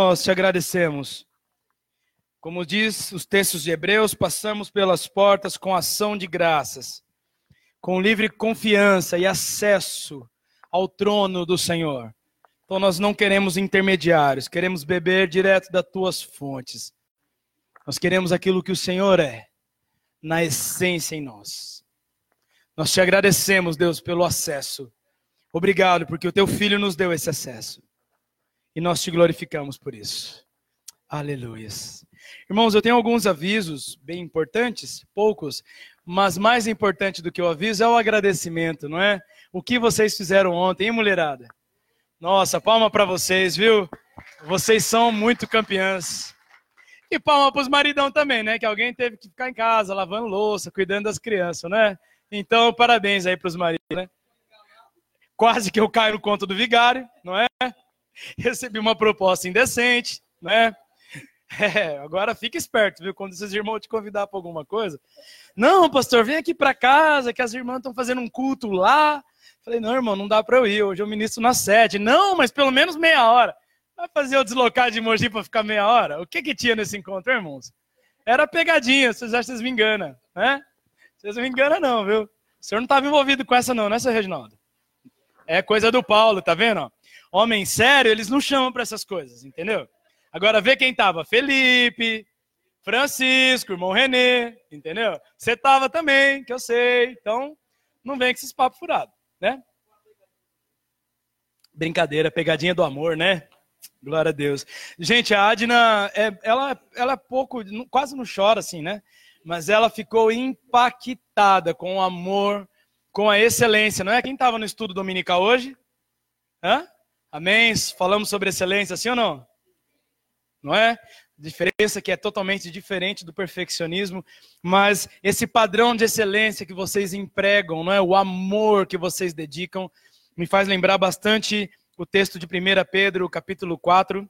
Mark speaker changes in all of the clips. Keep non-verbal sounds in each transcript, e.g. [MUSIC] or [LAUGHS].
Speaker 1: nós te agradecemos. Como diz os textos de Hebreus, passamos pelas portas com ação de graças, com livre confiança e acesso ao trono do Senhor. Então nós não queremos intermediários, queremos beber direto das tuas fontes. Nós queremos aquilo que o Senhor é, na essência em nós. Nós te agradecemos, Deus, pelo acesso. Obrigado, porque o teu filho nos deu esse acesso. E nós te glorificamos por isso. Aleluias. Irmãos, eu tenho alguns avisos bem importantes, poucos, mas mais importante do que o aviso é o agradecimento, não é? O que vocês fizeram ontem, hein, mulherada? Nossa, palma para vocês, viu? Vocês são muito campeãs. E palma para os maridão também, né? Que alguém teve que ficar em casa, lavando louça, cuidando das crianças, né? Então, parabéns aí para os maridos, né? Quase que eu caio no conto do vigário, não é? [LAUGHS] Recebi uma proposta indecente, né? [LAUGHS] É, agora fica esperto, viu? Quando esses irmãos te convidar para alguma coisa. Não, pastor, vem aqui para casa, que as irmãs estão fazendo um culto lá. Falei, não, irmão, não dá para eu ir. Hoje eu ministro na sede. Não, mas pelo menos meia hora. Vai fazer eu deslocar de Mogi para ficar meia hora? O que que tinha nesse encontro, irmãos? Era pegadinha, vocês acham que vocês me enganam, né? Vocês não me enganam não, viu? O senhor não estava envolvido com essa não, né, seu Reginaldo? É coisa do Paulo, tá vendo? Homem sério, eles não chamam para essas coisas, entendeu? Agora vê quem tava. Felipe, Francisco, irmão Renê, entendeu? Você tava também, que eu sei. Então, não vem com esses papos furados, né? Brincadeira, pegadinha do amor, né? Glória a Deus. Gente, a Adna, é, ela, ela é pouco, quase não chora assim, né? Mas ela ficou impactada com o amor, com a excelência. Não é quem estava no estudo dominical hoje? Hã? Amém? Falamos sobre excelência, sim ou não? Não é? Diferença que é totalmente diferente do perfeccionismo, mas esse padrão de excelência que vocês empregam, não é? O amor que vocês dedicam, me faz lembrar bastante o texto de 1 Pedro, capítulo 4,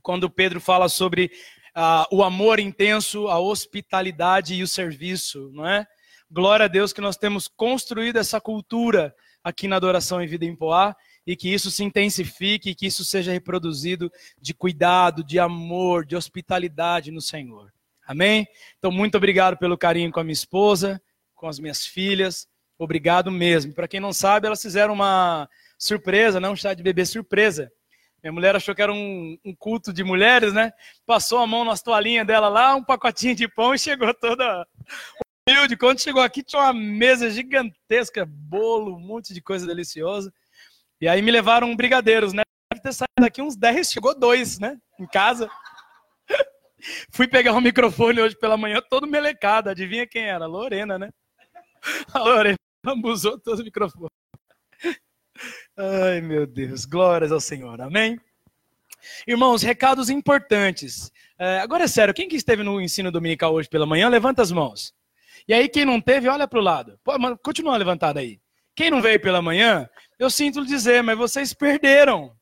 Speaker 1: quando Pedro fala sobre uh, o amor intenso, a hospitalidade e o serviço, não é? Glória a Deus que nós temos construído essa cultura aqui na Adoração em Vida em Poá e que isso se intensifique, que isso seja reproduzido de cuidado, de amor, de hospitalidade no Senhor. Amém? Então, muito obrigado pelo carinho com a minha esposa, com as minhas filhas. Obrigado mesmo. Para quem não sabe, elas fizeram uma surpresa, não um chá de bebê surpresa. Minha mulher achou que era um, um, culto de mulheres, né? Passou a mão nas toalhinhas dela lá, um pacotinho de pão e chegou toda humilde. Quando chegou aqui, tinha uma mesa gigantesca, bolo, um monte de coisa deliciosa. E aí me levaram brigadeiros, né? Deve ter saído daqui uns 10, chegou dois, né? Em casa. [LAUGHS] Fui pegar o um microfone hoje pela manhã, todo melecado. Adivinha quem era? Lorena, né? A Lorena abusou todo o microfone. Ai, meu Deus. Glórias ao Senhor. Amém? Irmãos, recados importantes. É, agora é sério, quem que esteve no ensino dominical hoje pela manhã, levanta as mãos. E aí, quem não teve, olha para o lado. Pô, continua levantado aí. Quem não veio pela manhã, eu sinto dizer, mas vocês perderam.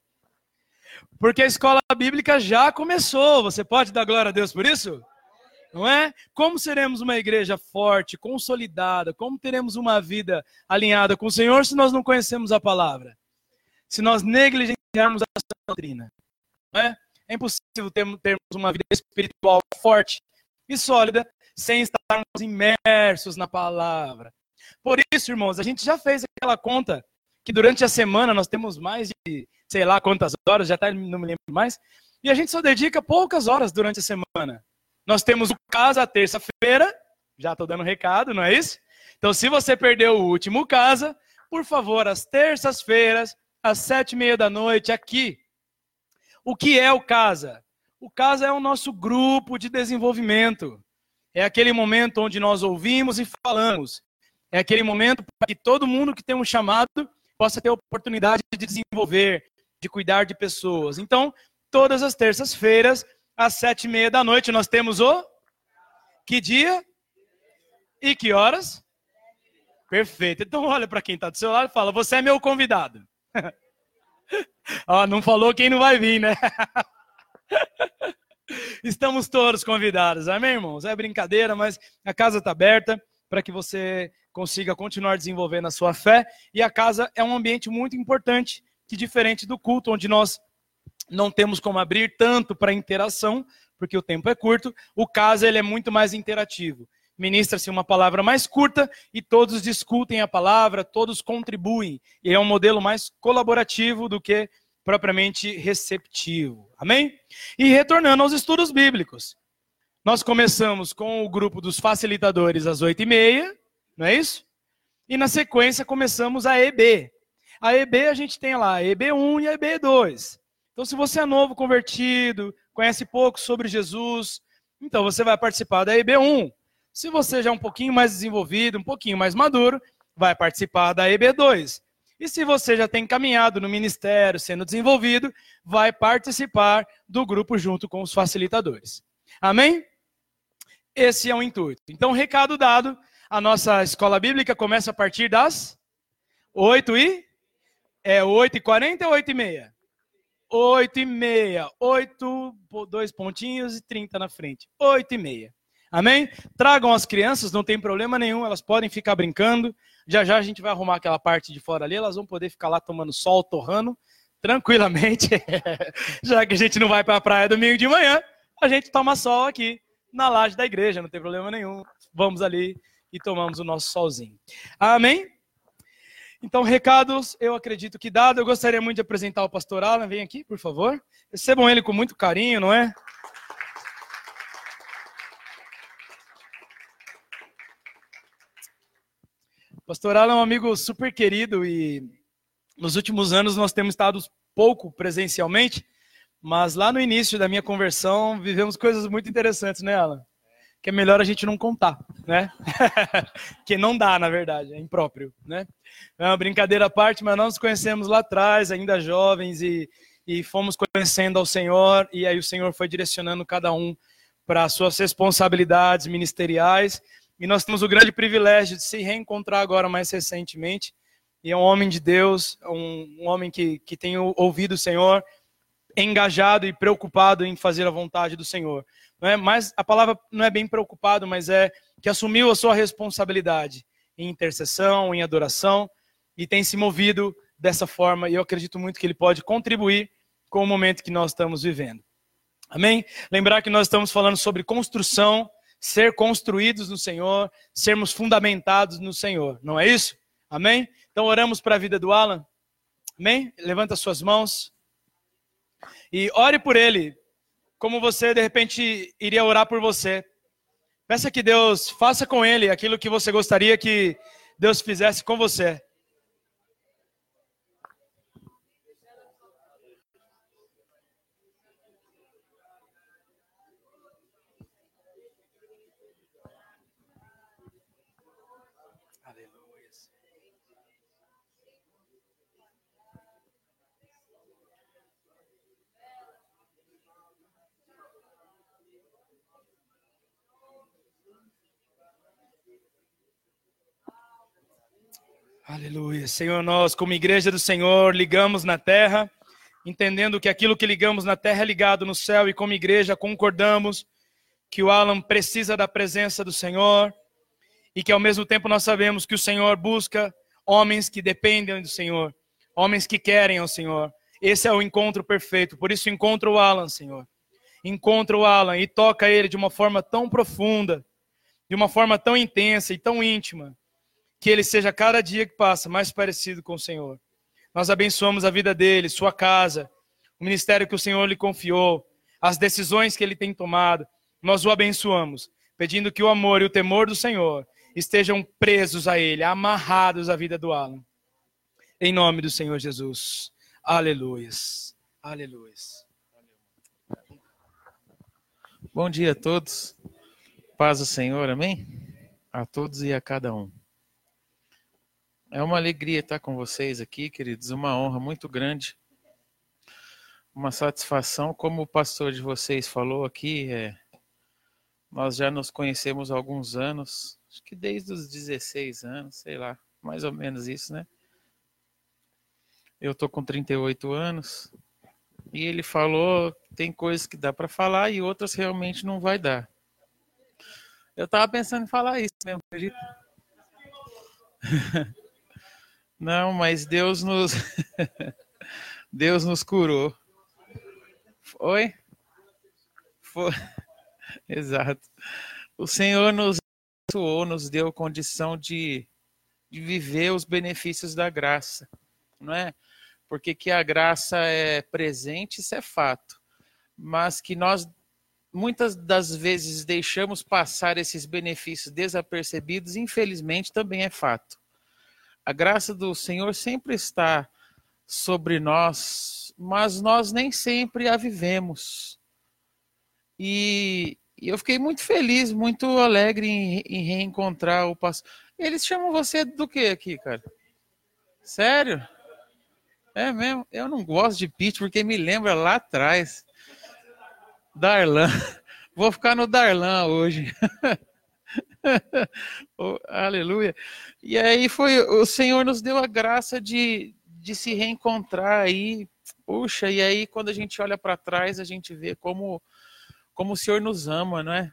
Speaker 1: Porque a escola bíblica já começou. Você pode dar glória a Deus por isso? Não é? Como seremos uma igreja forte, consolidada? Como teremos uma vida alinhada com o Senhor se nós não conhecemos a palavra? Se nós negligenciarmos a doutrina? Não é? é impossível termos uma vida espiritual forte e sólida sem estarmos imersos na palavra. Por isso, irmãos, a gente já fez aquela conta que durante a semana nós temos mais de, sei lá quantas horas, já tá, não me lembro mais, e a gente só dedica poucas horas durante a semana. Nós temos o casa terça-feira, já estou dando recado, não é isso? Então, se você perdeu o último casa, por favor, às terças-feiras, às sete e meia da noite, aqui. O que é o casa? O casa é o nosso grupo de desenvolvimento. É aquele momento onde nós ouvimos e falamos. É aquele momento para que todo mundo que tem um chamado possa ter a oportunidade de desenvolver, de cuidar de pessoas. Então, todas as terças-feiras, às sete e meia da noite, nós temos o que dia e que horas? Perfeito. Então, olha para quem está do seu lado e fala: Você é meu convidado. [LAUGHS] Ó, não falou quem não vai vir, né? [LAUGHS] Estamos todos convidados, amém, irmãos? É brincadeira, mas a casa está aberta para que você consiga continuar desenvolvendo a sua fé. E a casa é um ambiente muito importante, que diferente do culto, onde nós não temos como abrir tanto para interação, porque o tempo é curto. O caso ele é muito mais interativo. Ministra-se uma palavra mais curta e todos discutem a palavra, todos contribuem. E é um modelo mais colaborativo do que propriamente receptivo. Amém? E retornando aos estudos bíblicos. Nós começamos com o grupo dos facilitadores às oito e meia, não é isso? E na sequência começamos a EB. A EB a gente tem lá a EB1 e a EB2. Então, se você é novo convertido, conhece pouco sobre Jesus, então você vai participar da EB1. Se você já é um pouquinho mais desenvolvido, um pouquinho mais maduro, vai participar da EB2. E se você já tem caminhado no ministério, sendo desenvolvido, vai participar do grupo junto com os facilitadores. Amém? Esse é o intuito. Então, recado dado, a nossa escola bíblica começa a partir das 8 e é 8 e 40 ou 8 e meia? 8 e meia. 8, dois pontinhos e 30 na frente. 8 e meia. Amém? Tragam as crianças, não tem problema nenhum, elas podem ficar brincando. Já já a gente vai arrumar aquela parte de fora ali, elas vão poder ficar lá tomando sol, torrando, tranquilamente. [LAUGHS] já que a gente não vai para a praia domingo de manhã, a gente toma sol aqui na laje da igreja, não tem problema nenhum. Vamos ali e tomamos o nosso solzinho. Amém? Então, recados, eu acredito que dado, eu gostaria muito de apresentar o pastor Alan. Vem aqui, por favor. Recebam ele com muito carinho, não é? O pastor Alan é um amigo super querido e nos últimos anos nós temos estado pouco presencialmente, mas lá no início da minha conversão vivemos coisas muito interessantes, né, Alan? Que é melhor a gente não contar, né? [LAUGHS] que não dá, na verdade, é impróprio, né? É uma brincadeira à parte, mas nós nos conhecemos lá atrás, ainda jovens, e, e fomos conhecendo ao Senhor, e aí o Senhor foi direcionando cada um para suas responsabilidades ministeriais, e nós temos o grande privilégio de se reencontrar agora mais recentemente, e é um homem de Deus, um, um homem que, que tem ouvido o Senhor, engajado e preocupado em fazer a vontade do Senhor é mais a palavra não é bem preocupado, mas é que assumiu a sua responsabilidade em intercessão, em adoração e tem se movido dessa forma e eu acredito muito que ele pode contribuir com o momento que nós estamos vivendo. Amém? Lembrar que nós estamos falando sobre construção, ser construídos no Senhor, sermos fundamentados no Senhor, não é isso? Amém? Então oramos para a vida do Alan. Amém? Levanta suas mãos. E ore por ele, como você de repente iria orar por você. Peça que Deus faça com ele aquilo que você gostaria que Deus fizesse com você. Aleluia. Senhor, nós, como igreja do Senhor, ligamos na terra, entendendo que aquilo que ligamos na terra é ligado no céu, e como igreja concordamos que o Alan precisa da presença do Senhor, e que ao mesmo tempo nós sabemos que o Senhor busca homens que dependem do Senhor, homens que querem ao Senhor. Esse é o encontro perfeito. Por isso, encontra o Alan, Senhor. Encontra o Alan e toca ele de uma forma tão profunda, de uma forma tão intensa e tão íntima que ele seja cada dia que passa mais parecido com o Senhor. Nós abençoamos a vida dele, sua casa, o ministério que o Senhor lhe confiou, as decisões que ele tem tomado. Nós o abençoamos, pedindo que o amor e o temor do Senhor estejam presos a ele, amarrados à vida do Alan. Em nome do Senhor Jesus. Aleluias. Aleluias.
Speaker 2: Bom dia a todos. Paz do Senhor, amém? A todos e a cada um. É uma alegria estar com vocês aqui, queridos, uma honra muito grande, uma satisfação. Como o pastor de vocês falou aqui, é, nós já nos conhecemos há alguns anos, acho que desde os 16 anos, sei lá, mais ou menos isso, né? Eu tô com 38 anos e ele falou tem coisas que dá para falar e outras realmente não vai dar. Eu estava pensando em falar isso mesmo, acredito. [LAUGHS] Não, mas Deus nos [LAUGHS] Deus nos curou. Oi? Foi. [LAUGHS] Exato. O Senhor nos abençoou, nos deu condição de, de viver os benefícios da graça, não é? Porque que a graça é presente, isso é fato. Mas que nós muitas das vezes deixamos passar esses benefícios desapercebidos, infelizmente também é fato. A graça do Senhor sempre está sobre nós, mas nós nem sempre a vivemos. E, e eu fiquei muito feliz, muito alegre em, em reencontrar o pastor. Eles chamam você do que aqui, cara? Sério? É mesmo? Eu não gosto de Pete porque me lembra lá atrás. Darlan. [LAUGHS] Vou ficar no Darlan hoje. [LAUGHS] [LAUGHS] oh, aleluia. E aí foi, o Senhor nos deu a graça de, de se reencontrar aí. Puxa, e aí quando a gente olha para trás, a gente vê como, como o Senhor nos ama, não é?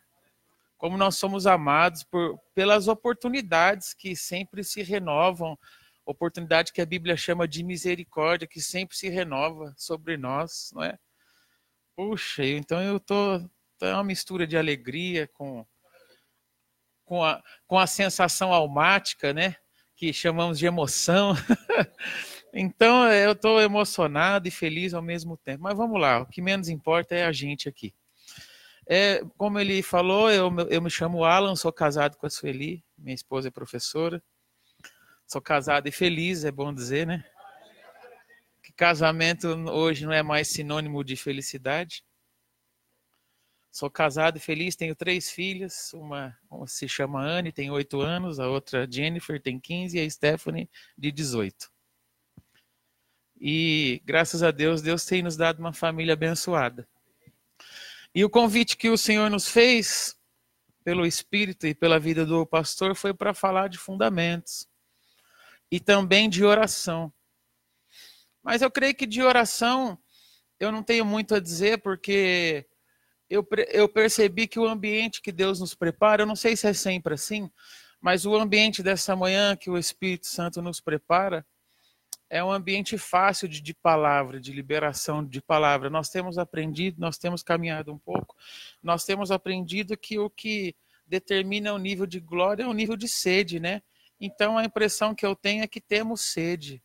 Speaker 2: Como nós somos amados por, pelas oportunidades que sempre se renovam, oportunidade que a Bíblia chama de misericórdia, que sempre se renova sobre nós, não é? Puxa, então eu tô, é uma mistura de alegria com com a, com a sensação almática, né? Que chamamos de emoção. [LAUGHS] então eu estou emocionado e feliz ao mesmo tempo. Mas vamos lá, o que menos importa é a gente aqui. É, como ele falou, eu, eu me chamo Alan, sou casado com a Sueli, minha esposa é professora. Sou casado e feliz, é bom dizer, né? Que casamento hoje não é mais sinônimo de felicidade. Sou casado e feliz, tenho três filhas. Uma, uma se chama Anne, tem oito anos, a outra Jennifer tem 15 e a Stephanie de 18. E graças a Deus, Deus tem nos dado uma família abençoada. E o convite que o Senhor nos fez, pelo Espírito e pela vida do pastor, foi para falar de fundamentos e também de oração. Mas eu creio que de oração eu não tenho muito a dizer, porque eu, eu percebi que o ambiente que Deus nos prepara, eu não sei se é sempre assim, mas o ambiente dessa manhã que o Espírito Santo nos prepara é um ambiente fácil de, de palavra, de liberação de palavra. Nós temos aprendido, nós temos caminhado um pouco, nós temos aprendido que o que determina o nível de glória é o nível de sede, né? Então a impressão que eu tenho é que temos sede.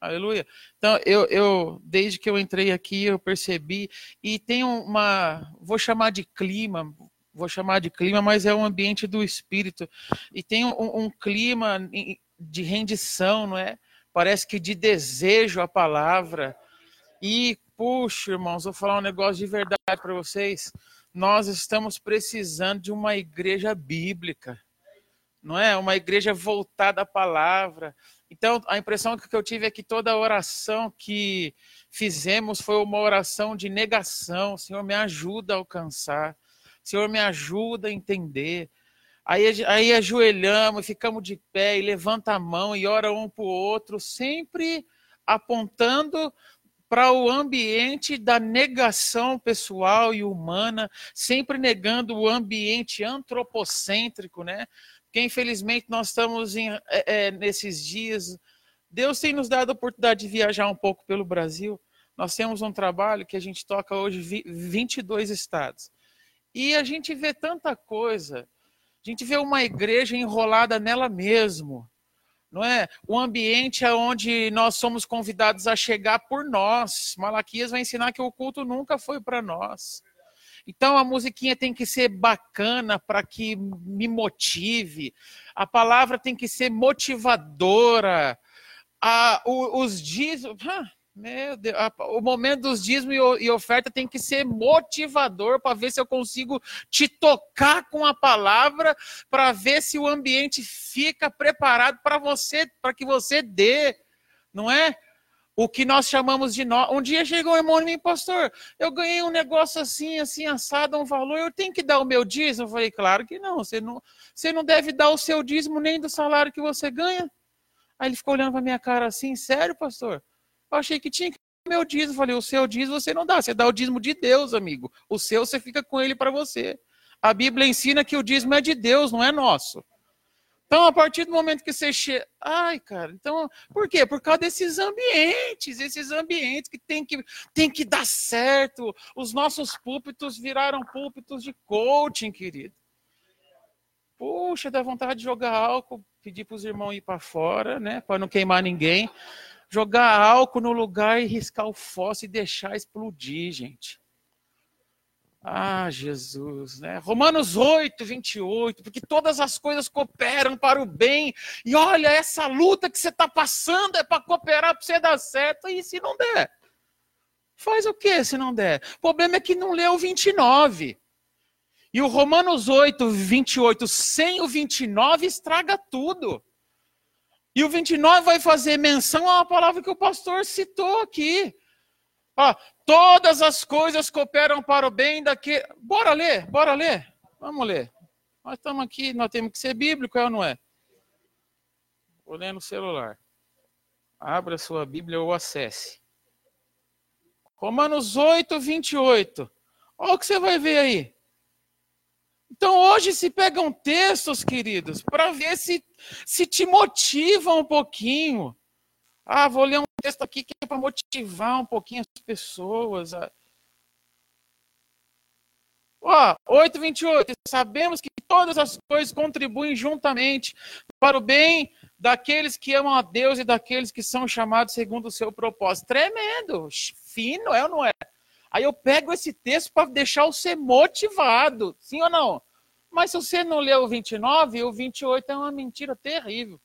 Speaker 2: Aleluia. Então, eu, eu, desde que eu entrei aqui, eu percebi, e tem uma, vou chamar de clima, vou chamar de clima, mas é um ambiente do espírito, e tem um, um clima de rendição, não é? Parece que de desejo à palavra. E, puxa, irmãos, vou falar um negócio de verdade para vocês. Nós estamos precisando de uma igreja bíblica, não é? Uma igreja voltada à palavra então, a impressão que eu tive é que toda oração que fizemos foi uma oração de negação. Senhor, me ajuda a alcançar. Senhor, me ajuda a entender. Aí, aí ajoelhamos, ficamos de pé e levanta a mão e ora um para o outro, sempre apontando para o ambiente da negação pessoal e humana, sempre negando o ambiente antropocêntrico, né? Porque infelizmente nós estamos em, é, é, nesses dias. Deus tem nos dado a oportunidade de viajar um pouco pelo Brasil. Nós temos um trabalho que a gente toca hoje 22 estados. E a gente vê tanta coisa. A gente vê uma igreja enrolada nela mesmo. Não é? Um ambiente onde nós somos convidados a chegar por nós. Malaquias vai ensinar que o culto nunca foi para nós. Então a musiquinha tem que ser bacana para que me motive. A palavra tem que ser motivadora. A, o, os dízimos. meu Deus, a, o momento dos dízimos e, e oferta tem que ser motivador para ver se eu consigo te tocar com a palavra, para ver se o ambiente fica preparado para você, para que você dê, não é? O que nós chamamos de nós. Um dia chegou um irmão em mim, pastor, eu ganhei um negócio assim, assim, assado, um valor, eu tenho que dar o meu dízimo? Eu falei, claro que não, você não, você não deve dar o seu dízimo nem do salário que você ganha. Aí ele ficou olhando para minha cara assim, sério, pastor? Eu achei que tinha que dar o meu dízimo. Eu falei, o seu dízimo você não dá, você dá o dízimo de Deus, amigo. O seu você fica com ele para você. A Bíblia ensina que o dízimo é de Deus, não é nosso. Então, a partir do momento que você chega. Ai, cara, então. Por quê? Por causa desses ambientes, esses ambientes que tem que, tem que dar certo. Os nossos púlpitos viraram púlpitos de coaching, querido. Puxa, dá vontade de jogar álcool, pedir para os irmãos ir para fora, né? Para não queimar ninguém. Jogar álcool no lugar e riscar o fósforo e deixar explodir, gente. Ah, Jesus, né? Romanos 8, 28, porque todas as coisas cooperam para o bem. E olha, essa luta que você está passando é para cooperar para você dar certo. E se não der? Faz o que se não der? O problema é que não leu o 29. E o Romanos 8, 28, sem o 29, estraga tudo. E o 29 vai fazer menção a uma palavra que o pastor citou aqui. Ó, todas as coisas cooperam para o bem daquele. Bora ler, bora ler. Vamos ler. Nós estamos aqui, nós temos que ser bíblico, é ou não é? Vou ler no celular. Abra sua Bíblia ou acesse. Romanos 8, 28. Olha o que você vai ver aí. Então hoje se pegam textos, queridos, para ver se, se te motivam um pouquinho. Ah, vou ler um texto aqui que é para motivar um pouquinho as pessoas. Ó, 8:28. Sabemos que todas as coisas contribuem juntamente para o bem daqueles que amam a Deus e daqueles que são chamados segundo o seu propósito. Tremendo, fino, é ou não é? Aí eu pego esse texto para deixar você motivado, sim ou não? Mas se você não leu o 29, o 28 é uma mentira terrível.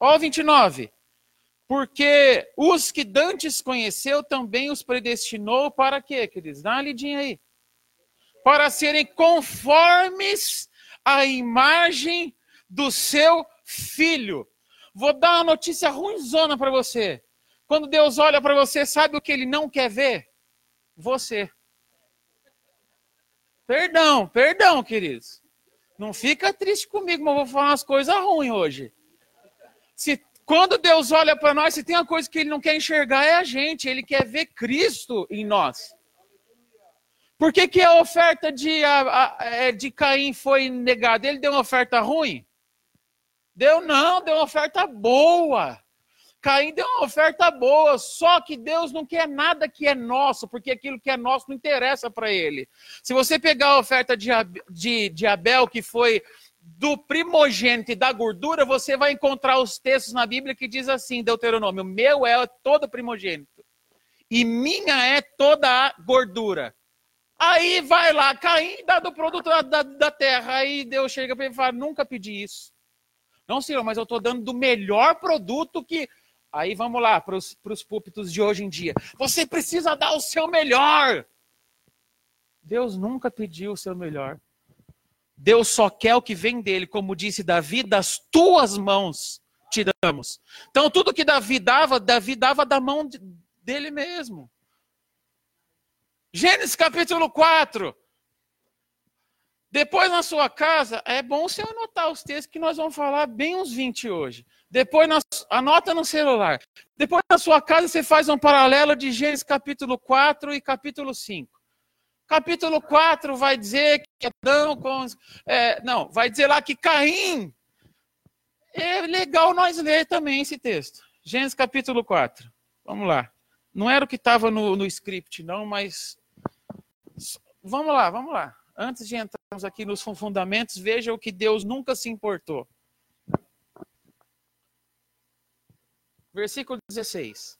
Speaker 2: Ó, o 29. Porque os que dantes conheceu também os predestinou para quê, queridos? Dá uma lidinha aí. Para serem conformes à imagem do seu filho. Vou dar uma notícia ruimzona para você. Quando Deus olha para você, sabe o que ele não quer ver? Você. Perdão, perdão, queridos. Não fica triste comigo, mas eu vou falar umas coisas ruins hoje. Se quando Deus olha para nós, se tem uma coisa que ele não quer enxergar é a gente, ele quer ver Cristo em nós. Por que, que a oferta de, a, a, é, de Caim foi negada? Ele deu uma oferta ruim? Deu não, deu uma oferta boa. Caim deu uma oferta boa, só que Deus não quer nada que é nosso, porque aquilo que é nosso não interessa para ele. Se você pegar a oferta de, de, de Abel, que foi do primogênito e da gordura, você vai encontrar os textos na Bíblia que diz assim, Deuteronômio, meu é todo primogênito e minha é toda a gordura. Aí vai lá, Caim dá do produto da, da, terra, aí Deus chega para ele e fala, nunca pedi isso. Não, senhor, mas eu estou dando do melhor produto que... Aí vamos lá para os púlpitos de hoje em dia. Você precisa dar o seu melhor. Deus nunca pediu o seu melhor. Deus só quer o que vem dele, como disse Davi, das tuas mãos te damos. Então, tudo que Davi dava, Davi dava da mão dele mesmo. Gênesis capítulo 4. Depois na sua casa, é bom você anotar os textos que nós vamos falar bem uns 20 hoje. Depois anota no celular. Depois na sua casa você faz um paralelo de Gênesis capítulo 4 e capítulo 5. Capítulo 4 vai dizer que Adão. É, não, vai dizer lá que Caim. É legal nós ler também esse texto. Gênesis capítulo 4. Vamos lá. Não era o que estava no, no script, não, mas. Vamos lá, vamos lá. Antes de entrarmos aqui nos fundamentos, veja o que Deus nunca se importou. Versículo 16.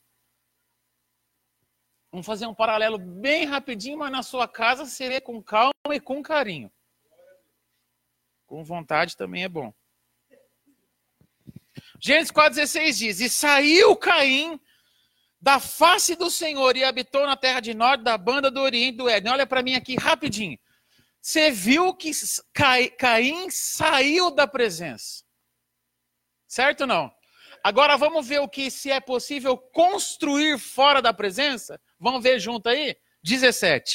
Speaker 2: Vamos fazer um paralelo bem rapidinho, mas na sua casa seria com calma e com carinho. Com vontade também é bom. Gênesis 4,16 diz: E saiu Caim da face do Senhor e habitou na terra de norte, da banda do Oriente do Éden. Olha para mim aqui rapidinho. Você viu que Caim saiu da presença. Certo ou não? Agora vamos ver o que se é possível construir fora da presença? Vamos ver junto aí? 17.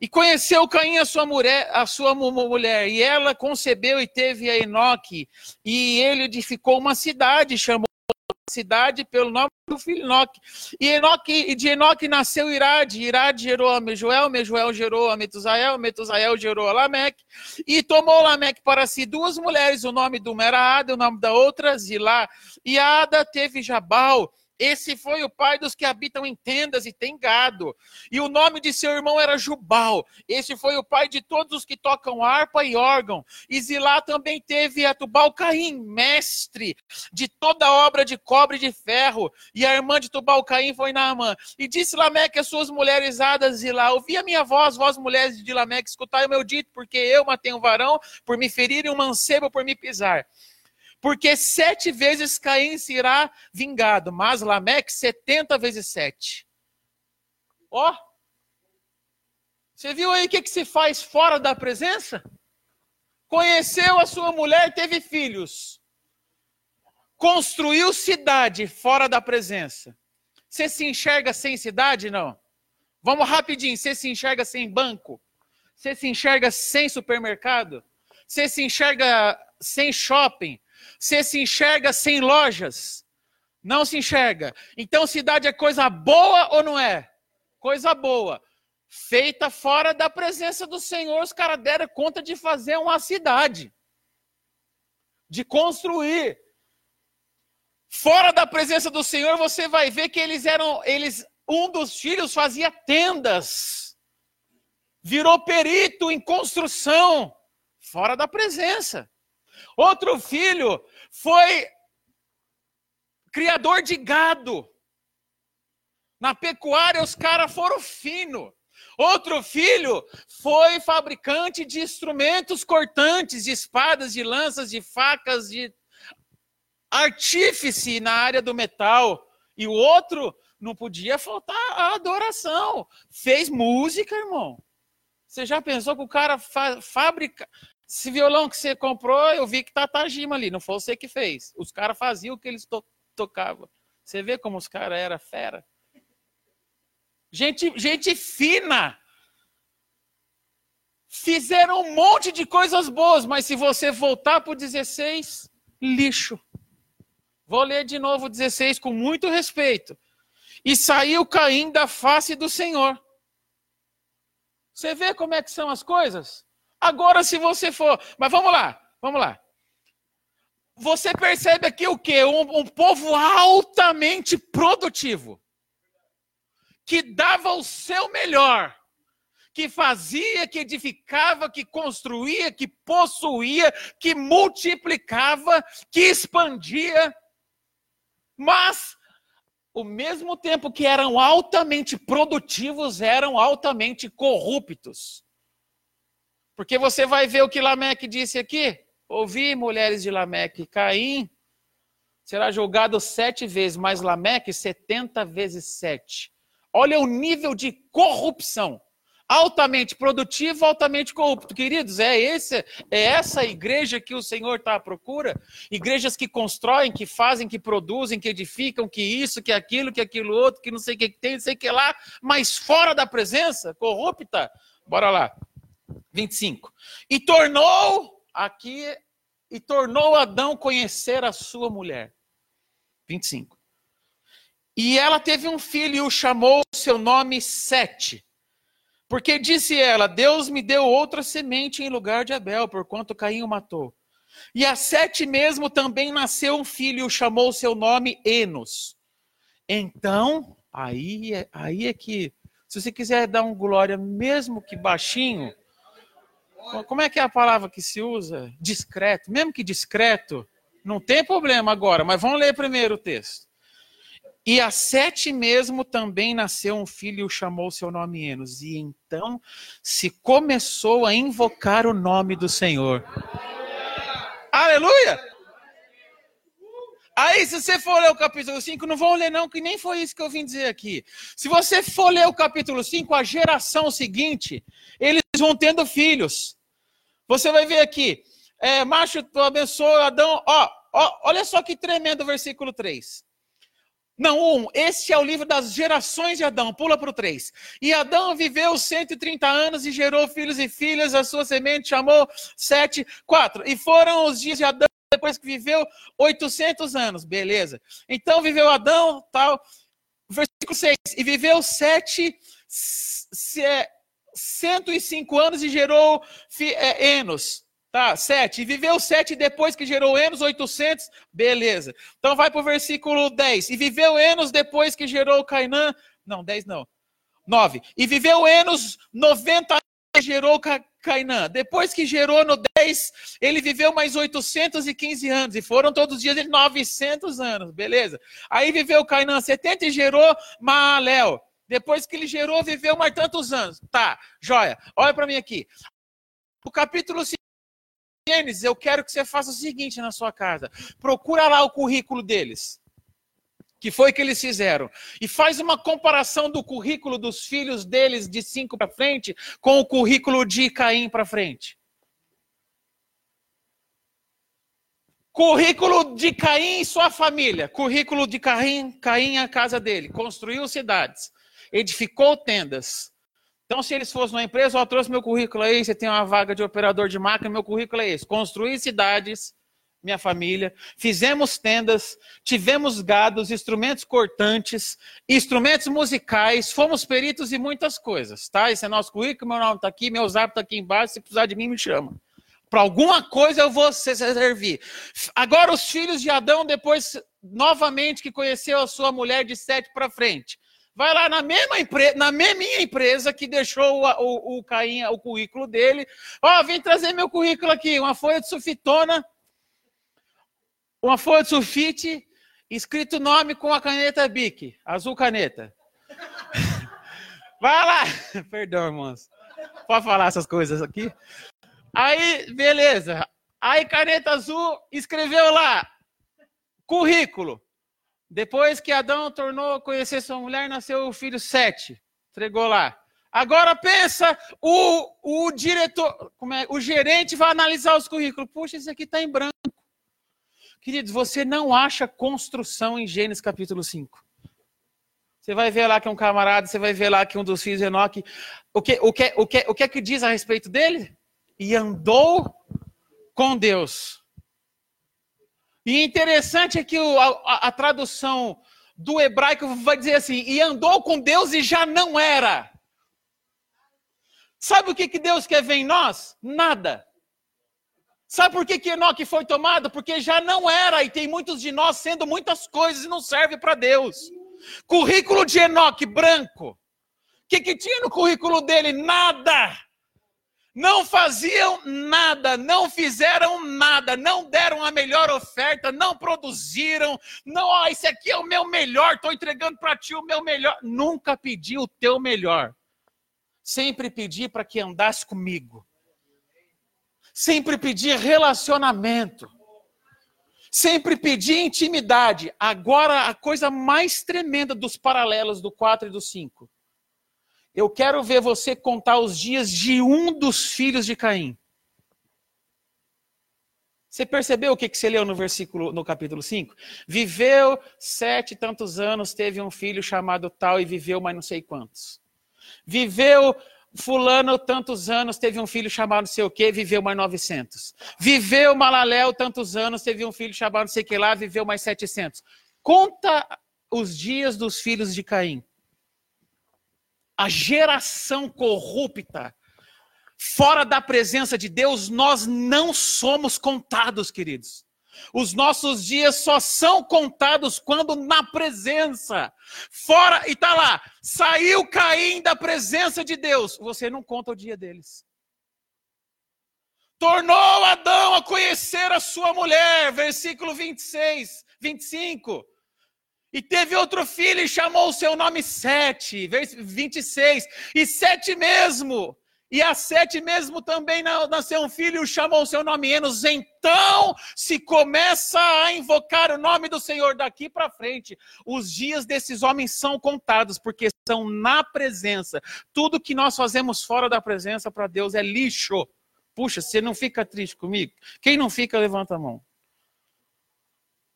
Speaker 2: E conheceu Caim a sua mulher, a sua mulher, e ela concebeu e teve a Enoque, e ele edificou uma cidade, chamou cidade pelo nome do filho Enoque. E, Enoque, de Enoque nasceu Irade, Irade gerou a Mejuel, Mejuel gerou a Metusael, Metusael gerou a Lameque, e tomou Lameque para si duas mulheres, o nome de uma era Ada, o nome da outra Zilá. E Ada teve Jabal, esse foi o pai dos que habitam em tendas e tem gado. E o nome de seu irmão era Jubal. Esse foi o pai de todos os que tocam harpa e órgão. E Zilá também teve a Tubal Caim, mestre de toda obra de cobre e de ferro. E a irmã de Tubal Caim foi Naamã. E disse Lameque às suas mulheres hadas Zilá: Ouvi a minha voz, vós mulheres de Lameque, escutai o meu dito, porque eu matei um varão por me ferir e um mancebo por me pisar porque sete vezes Caim será vingado, mas Lameque setenta vezes sete. Ó, oh, você viu aí o que, que se faz fora da presença? Conheceu a sua mulher, teve filhos. Construiu cidade fora da presença. Você se enxerga sem cidade? Não. Vamos rapidinho. Você se enxerga sem banco? Você se enxerga sem supermercado? Você se enxerga sem shopping? Você se enxerga sem lojas? Não se enxerga. Então, cidade é coisa boa ou não é? Coisa boa. Feita fora da presença do Senhor, os caras deram conta de fazer uma cidade, de construir. Fora da presença do Senhor, você vai ver que eles eram, eles, um dos filhos fazia tendas, virou perito em construção, fora da presença. Outro filho foi criador de gado. Na pecuária, os caras foram fino. Outro filho foi fabricante de instrumentos cortantes, de espadas, de lanças, de facas, de artífice na área do metal. E o outro não podia faltar a adoração. Fez música, irmão. Você já pensou que o cara fa fabrica, esse violão que você comprou, eu vi que tá Tajima ali, não foi você que fez. Os caras faziam o que eles to tocavam. Você vê como os caras eram fera. Gente, gente fina. Fizeram um monte de coisas boas, mas se você voltar para o 16, lixo. Vou ler de novo o 16 com muito respeito. E saiu Caim da face do Senhor. Você vê como é que são as coisas? Agora, se você for. Mas vamos lá, vamos lá. Você percebe aqui o quê? Um, um povo altamente produtivo. Que dava o seu melhor. Que fazia, que edificava, que construía, que possuía, que multiplicava, que expandia. Mas ao mesmo tempo que eram altamente produtivos, eram altamente corruptos. Porque você vai ver o que Lameque disse aqui. Ouvi, mulheres de Lameque, Caim será julgado sete vezes, mas Lameque setenta vezes sete. Olha o nível de corrupção. Altamente produtivo, altamente corrupto. Queridos, é, esse, é essa igreja que o Senhor está à procura? Igrejas que constroem, que fazem, que produzem, que edificam, que isso, que aquilo, que aquilo outro, que não sei o que tem, não sei o que lá, mas fora da presença, corrupta. Bora lá. 25. E tornou, aqui, e tornou Adão conhecer a sua mulher. 25. E ela teve um filho e o chamou seu nome Sete. Porque disse ela: Deus me deu outra semente em lugar de Abel, porquanto Caim o matou. E a Sete mesmo também nasceu um filho e o chamou seu nome Enos. Então, aí, é, aí é que, se você quiser dar um glória, mesmo que baixinho, como é que é a palavra que se usa? Discreto. Mesmo que discreto, não tem problema agora, mas vamos ler primeiro o texto. E a Sete mesmo também nasceu um filho e o chamou seu nome Enos. E então se começou a invocar o nome do Senhor. Aleluia! Aí, se você for ler o capítulo 5, não vão ler não, que nem foi isso que eu vim dizer aqui. Se você for ler o capítulo 5, a geração seguinte, eles vão tendo filhos. Você vai ver aqui, é, macho, abençoa Adão, ó, ó, olha só que tremendo o versículo 3. Não, um, esse é o livro das gerações de Adão, pula para o 3. E Adão viveu 130 anos e gerou filhos e filhas, a sua semente chamou sete, quatro. E foram os dias de Adão depois que viveu 800 anos. Beleza. Então viveu Adão, tal. Versículo 6. E viveu sete, se, 105 anos e gerou é, Enos. Tá, 7. E viveu 7 depois que gerou Enos, 800. Beleza. Então vai para o versículo 10. E viveu Enos depois que gerou Cainã. Não, 10 não. 9. E viveu Enos 90 anos e gerou Cainã. Depois que gerou no 10, ele viveu mais 815 anos. E foram todos os dias de 900 anos. Beleza. Aí viveu Cainã 70 e gerou Maaléu. Depois que ele gerou, viveu mais tantos anos. Tá, joia. Olha para mim aqui. O capítulo 5 Gênesis, eu quero que você faça o seguinte na sua casa. Procura lá o currículo deles. Que foi que eles fizeram. E faz uma comparação do currículo dos filhos deles de cinco para frente com o currículo de Caim para frente. Currículo de Caim e sua família. Currículo de Caim, Caim a casa dele. Construiu cidades edificou tendas. Então, se eles fossem uma empresa, ó, trouxe meu currículo aí, você tem uma vaga de operador de máquina, meu currículo é esse. Construí cidades, minha família, fizemos tendas, tivemos gados, instrumentos cortantes, instrumentos musicais, fomos peritos e muitas coisas, tá? Esse é nosso currículo, meu nome está aqui, meu zap está aqui embaixo, se precisar de mim, me chama. Para alguma coisa eu vou servir. Agora, os filhos de Adão, depois, novamente, que conheceu a sua mulher de sete para frente. Vai lá na mesma empresa, na minha empresa que deixou o, o, o Caim, o currículo dele. Ó, oh, vem trazer meu currículo aqui, uma folha de sulfitona, uma folha de sulfite, escrito nome com a caneta Bic, azul caneta. Vai lá. [LAUGHS] Perdão, irmãos. Pode falar essas coisas aqui? Aí, beleza. Aí, caneta azul, escreveu lá, currículo. Depois que Adão tornou conhecer sua mulher, nasceu o filho Sete. Entregou lá. Agora pensa, o, o diretor, como é, o gerente vai analisar os currículos. Puxa, esse aqui está em branco. Queridos, você não acha construção em Gênesis capítulo 5. Você vai ver lá que é um camarada, você vai ver lá que um dos filhos de Enoque. O que, o, que, o, que, o que é que diz a respeito dele? E andou com Deus. E interessante é que o, a, a tradução do hebraico vai dizer assim: e andou com Deus e já não era. Sabe o que, que Deus quer ver em nós? Nada. Sabe por que, que Enoque foi tomado? Porque já não era, e tem muitos de nós sendo muitas coisas e não serve para Deus. Currículo de Enoque, branco. O que, que tinha no currículo dele? Nada. Não faziam nada, não fizeram nada, não deram a melhor oferta, não produziram. Não, ó, esse aqui é o meu melhor, estou entregando para ti o meu melhor. Nunca pedi o teu melhor. Sempre pedi para que andasse comigo. Sempre pedi relacionamento. Sempre pedi intimidade. Agora, a coisa mais tremenda dos paralelos do 4 e do 5 eu quero ver você contar os dias de um dos filhos de Caim. Você percebeu o que, que você leu no versículo, no capítulo 5? Viveu sete tantos anos, teve um filho chamado tal e viveu mais não sei quantos. Viveu fulano tantos anos, teve um filho chamado sei o quê, viveu mais 900. Viveu Malaléu tantos anos, teve um filho chamado sei que lá, viveu mais 700. Conta os dias dos filhos de Caim a geração corrupta, fora da presença de Deus, nós não somos contados, queridos. Os nossos dias só são contados quando na presença. Fora, e tá lá, saiu Caim da presença de Deus. Você não conta o dia deles. Tornou Adão a conhecer a sua mulher, versículo 26, 25. E teve outro filho e chamou o seu nome Sete, versículo 26. E Sete mesmo. E a Sete mesmo também nasceu um filho e chamou o seu nome Enos. Então se começa a invocar o nome do Senhor daqui para frente. Os dias desses homens são contados, porque são na presença. Tudo que nós fazemos fora da presença para Deus é lixo. Puxa, você não fica triste comigo? Quem não fica, levanta a mão.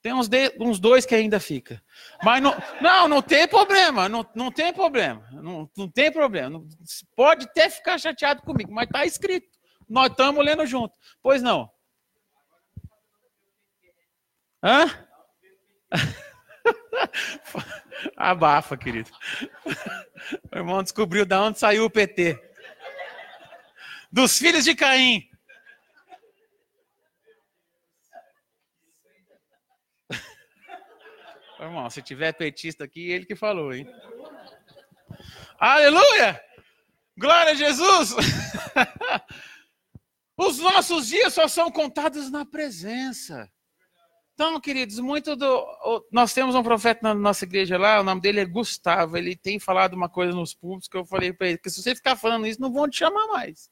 Speaker 2: Tem uns, de, uns dois que ainda fica. Mas não, não, não tem problema. Não, não tem problema. Não, não tem problema. Não, pode até ficar chateado comigo, mas está escrito. Nós estamos lendo junto. Pois não. Hã? [LAUGHS] Abafa, querido. O irmão descobriu de onde saiu o PT. Dos filhos de Caim. Irmão, se tiver petista aqui, ele que falou, hein? Aleluia! Glória a Jesus! [LAUGHS] Os nossos dias só são contados na presença. Então, queridos, muito do. Nós temos um profeta na nossa igreja lá, o nome dele é Gustavo. Ele tem falado uma coisa nos públicos que eu falei para ele: que se você ficar falando isso, não vão te chamar mais.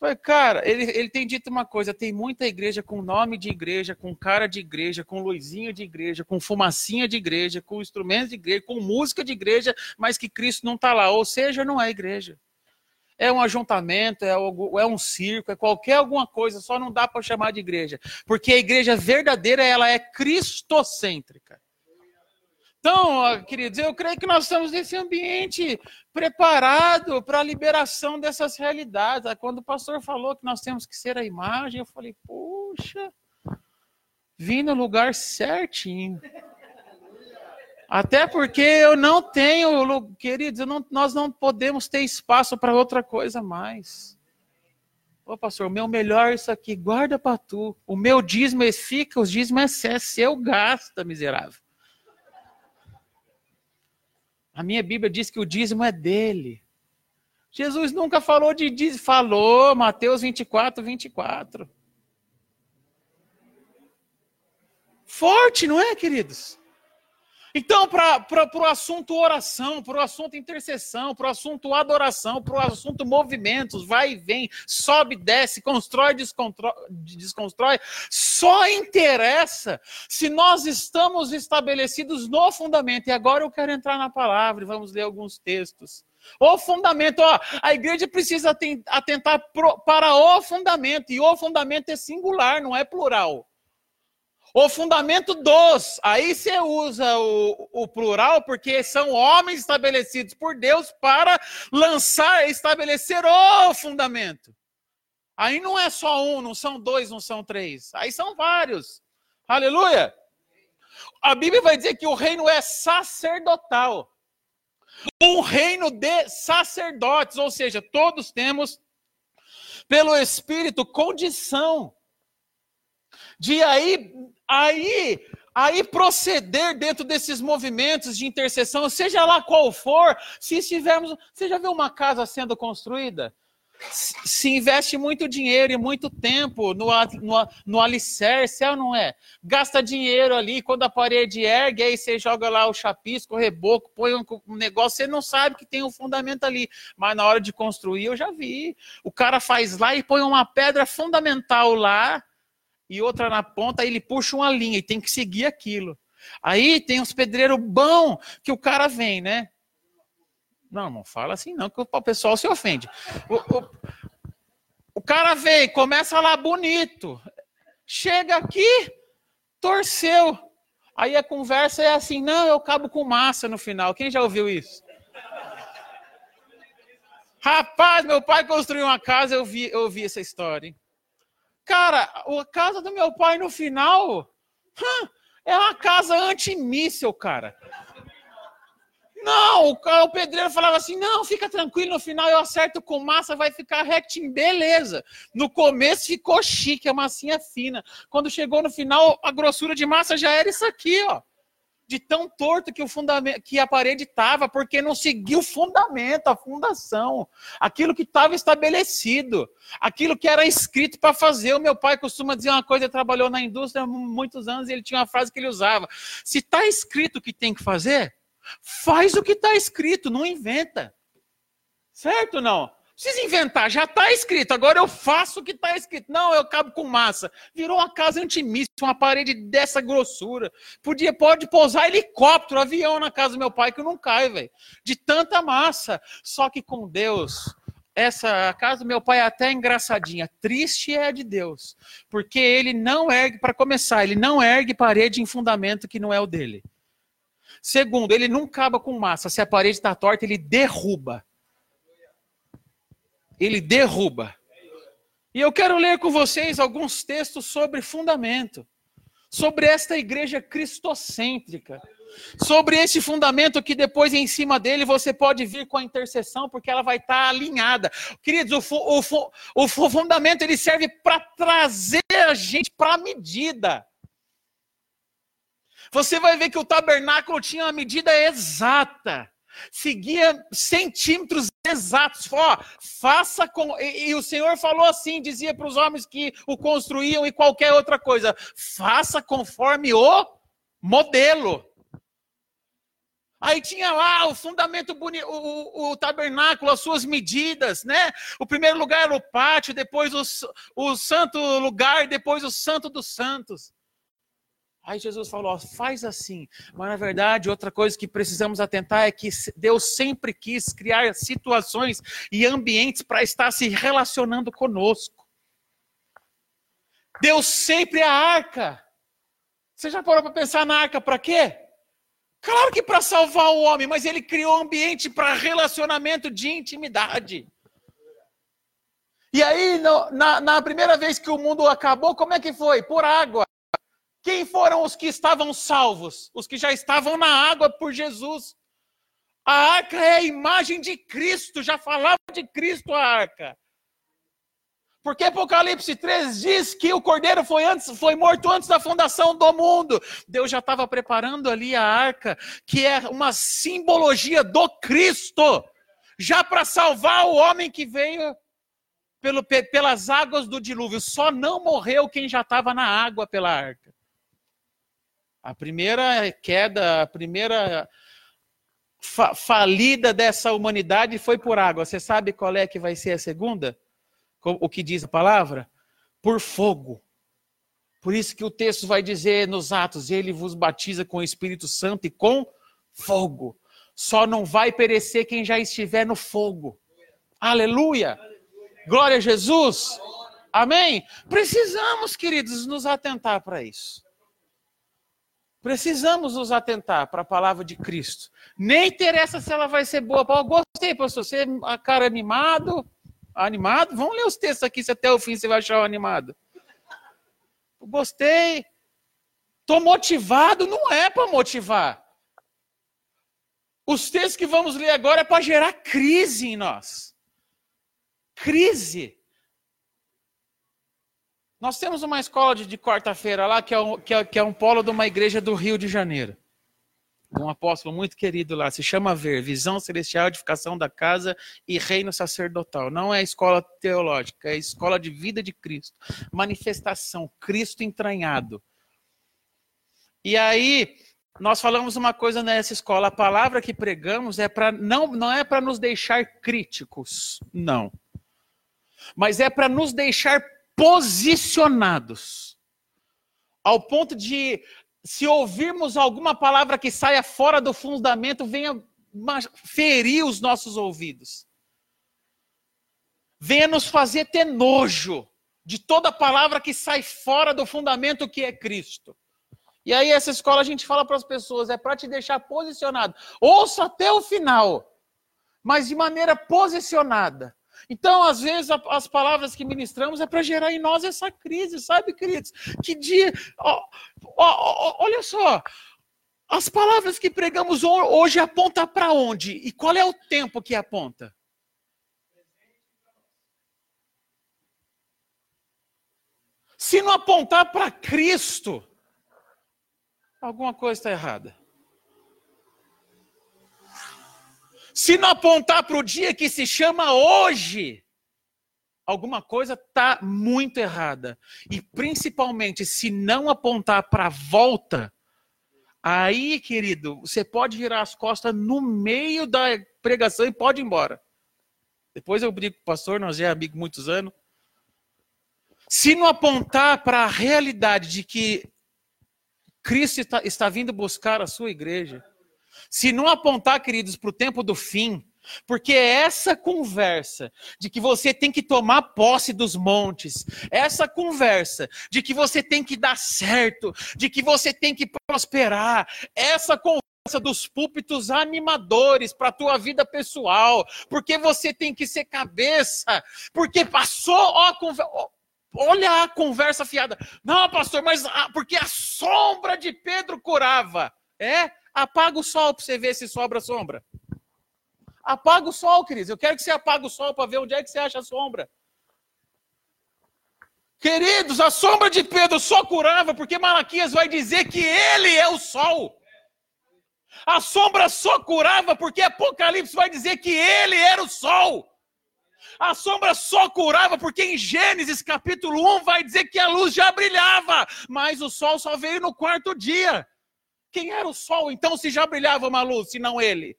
Speaker 2: Falei, cara, ele, ele tem dito uma coisa: tem muita igreja com nome de igreja, com cara de igreja, com luzinha de igreja, com fumacinha de igreja, com instrumentos de igreja, com música de igreja, mas que Cristo não está lá. Ou seja, não é igreja é um ajuntamento, é, é um circo, é qualquer alguma coisa, só não dá para chamar de igreja. Porque a igreja verdadeira, ela é cristocêntrica. Então, queridos, eu creio que nós estamos nesse ambiente preparado para a liberação dessas realidades. Quando o pastor falou que nós temos que ser a imagem, eu falei, puxa, vim no lugar certinho. Até porque eu não tenho, queridos, não, nós não podemos ter espaço para outra coisa mais. Ô pastor, o meu melhor é isso aqui, guarda para tu. O meu dízimo fica, os dízimos é seu, gasta, miserável. A minha Bíblia diz que o dízimo é dele. Jesus nunca falou de dízimo, falou, Mateus 24, 24. Forte, não é, queridos? Então, para o assunto oração, para o assunto intercessão, para o assunto adoração, para o assunto movimentos, vai e vem, sobe, desce, constrói, desconstrói, só interessa se nós estamos estabelecidos no fundamento. E agora eu quero entrar na palavra e vamos ler alguns textos. O fundamento, ó, a igreja precisa atentar para o fundamento, e o fundamento é singular, não é plural. O fundamento dos, aí você usa o, o, plural porque são homens estabelecidos por Deus para lançar, estabelecer o fundamento. Aí não é só um, não são dois, não são três. Aí são vários. Aleluia! A Bíblia vai dizer que o reino é sacerdotal. Um reino de sacerdotes, ou seja, todos temos, pelo Espírito, condição de aí, aí, aí proceder dentro desses movimentos de intercessão, seja lá qual for, se estivermos. Você já viu uma casa sendo construída? se investe muito dinheiro e muito tempo no, no, no alicerce, é ou não é? Gasta dinheiro ali, quando a parede ergue, aí você joga lá o chapisco, o reboco, põe um, um, negócio, você não sabe que tem um fundamento ali. Mas na hora de construir, eu já vi. O cara faz lá e põe uma pedra fundamental lá, e outra na ponta, aí ele puxa uma linha e tem que seguir aquilo. Aí tem uns pedreiros bom que o cara vem, né? Não, não fala assim não, que o pessoal se ofende. O, o, o cara vem, começa lá bonito. Chega aqui, torceu. Aí a conversa é assim, não, eu cabo com massa no final. Quem já ouviu isso? Rapaz, meu pai construiu uma casa, eu vi, eu vi essa história. Hein? Cara, a casa do meu pai no final é uma casa antimíssel, cara. Não, o, o pedreiro falava assim: não, fica tranquilo, no final eu acerto com massa, vai ficar retinho, beleza. No começo ficou chique, a massinha fina. Quando chegou no final, a grossura de massa já era isso aqui, ó de tão torto que, o que a parede estava, porque não seguiu o fundamento, a fundação, aquilo que estava estabelecido, aquilo que era escrito para fazer. O meu pai costuma dizer uma coisa, ele trabalhou na indústria há muitos anos e ele tinha uma frase que ele usava: se está escrito o que tem que fazer, faz o que está escrito, não inventa. Certo não? Precisa inventar, já está escrito, agora eu faço o que está escrito. Não, eu cabo com massa. Virou uma casa antimíssil, uma parede dessa grossura. Podia, pode pousar helicóptero, avião na casa do meu pai que não cai, velho. De tanta massa. Só que com Deus, essa a casa do meu pai é até engraçadinha. Triste é de Deus, porque ele não ergue, para começar, ele não ergue parede em fundamento que não é o dele. Segundo, ele não acaba com massa. Se a parede está torta, ele derruba ele derruba. E eu quero ler com vocês alguns textos sobre fundamento, sobre esta igreja cristocêntrica, sobre esse fundamento que depois em cima dele você pode vir com a intercessão, porque ela vai estar alinhada. Queridos, o, o, o fundamento ele serve para trazer a gente para a medida. Você vai ver que o tabernáculo tinha uma medida exata seguia centímetros exatos. Ó, faça com. E, e, o Senhor falou assim: dizia para os homens que o construíam e qualquer outra coisa: faça conforme o modelo. Aí tinha lá o fundamento bonito, o, o, tabernáculo, as suas medidas, né? O primeiro lugar era o pátio, depois o, o santo lugar, depois o santo dos santos. Aí Jesus falou: faz assim. Mas na verdade, outra coisa que precisamos atentar é que Deus sempre quis criar situações e ambientes para estar se relacionando conosco. Deus sempre é a arca. Você já parou para pensar na arca para quê? Claro que para salvar o homem, mas ele criou ambiente para relacionamento de intimidade. E aí, no, na, na primeira vez que o mundo acabou, como é que foi? Por água. Quem foram os que estavam salvos? Os que já estavam na água por Jesus. A arca é a imagem de Cristo, já falava de Cristo a arca. Porque Apocalipse 3 diz que o cordeiro foi, antes, foi morto antes da fundação do mundo. Deus já estava preparando ali a arca, que é uma simbologia do Cristo, já para salvar o homem que veio pelo, pelas águas do dilúvio. Só não morreu quem já estava na água pela arca. A primeira queda, a primeira fa falida dessa humanidade foi por água. Você sabe qual é que vai ser a segunda? O que diz a palavra? Por fogo. Por isso que o texto vai dizer nos Atos: Ele vos batiza com o Espírito Santo e com fogo. Só não vai perecer quem já estiver no fogo. Aleluia! Glória a Jesus! Amém? Precisamos, queridos, nos atentar para isso. Precisamos nos atentar para a palavra de Cristo. Nem interessa se ela vai ser boa. Eu gostei, pastor. Você é cara animado. Animado? Vamos ler os textos aqui, se até o fim você vai achar animado. Eu gostei. Estou motivado. Não é para motivar. Os textos que vamos ler agora é para gerar crise em nós. Crise. Nós temos uma escola de, de quarta-feira lá, que é, um, que, é, que é um polo de uma igreja do Rio de Janeiro. Um apóstolo muito querido lá, se chama Ver, Visão Celestial, Edificação da Casa e Reino Sacerdotal. Não é escola teológica, é escola de vida de Cristo. Manifestação, Cristo entranhado. E aí, nós falamos uma coisa nessa escola, a palavra que pregamos é para não, não é para nos deixar críticos, não. Mas é para nos deixar posicionados. Ao ponto de, se ouvirmos alguma palavra que saia fora do fundamento, venha ferir os nossos ouvidos. Venha nos fazer ter nojo de toda palavra que sai fora do fundamento que é Cristo. E aí, essa escola a gente fala para as pessoas: é para te deixar posicionado. Ouça até o final, mas de maneira posicionada. Então, às vezes, as palavras que ministramos é para gerar em nós essa crise, sabe, queridos? Que dia. Ó, ó, olha só. As palavras que pregamos hoje apontam para onde? E qual é o tempo que aponta? Se não apontar para Cristo, alguma coisa está errada. Se não apontar para o dia que se chama hoje, alguma coisa está muito errada. E principalmente, se não apontar para a volta, aí, querido, você pode virar as costas no meio da pregação e pode ir embora. Depois eu brigo com o pastor, nós é amigo muitos anos. Se não apontar para a realidade de que Cristo está, está vindo buscar a sua igreja, se não apontar, queridos, para o tempo do fim, porque é essa conversa de que você tem que tomar posse dos montes, essa conversa de que você tem que dar certo, de que você tem que prosperar, essa conversa dos púlpitos animadores para a tua vida pessoal, porque você tem que ser cabeça, porque passou, ó, Olha a conversa fiada. Não, pastor, mas porque a sombra de Pedro curava. É? Apaga o sol para você ver se sobra sombra. Apaga o sol, queridos. Eu quero que você apague o sol para ver onde é que você acha a sombra. Queridos, a sombra de Pedro só curava porque Malaquias vai dizer que ele é o sol. A sombra só curava porque Apocalipse vai dizer que ele era o sol. A sombra só curava porque em Gênesis capítulo 1 vai dizer que a luz já brilhava, mas o sol só veio no quarto dia. Quem era o sol então se já brilhava uma luz, se não ele?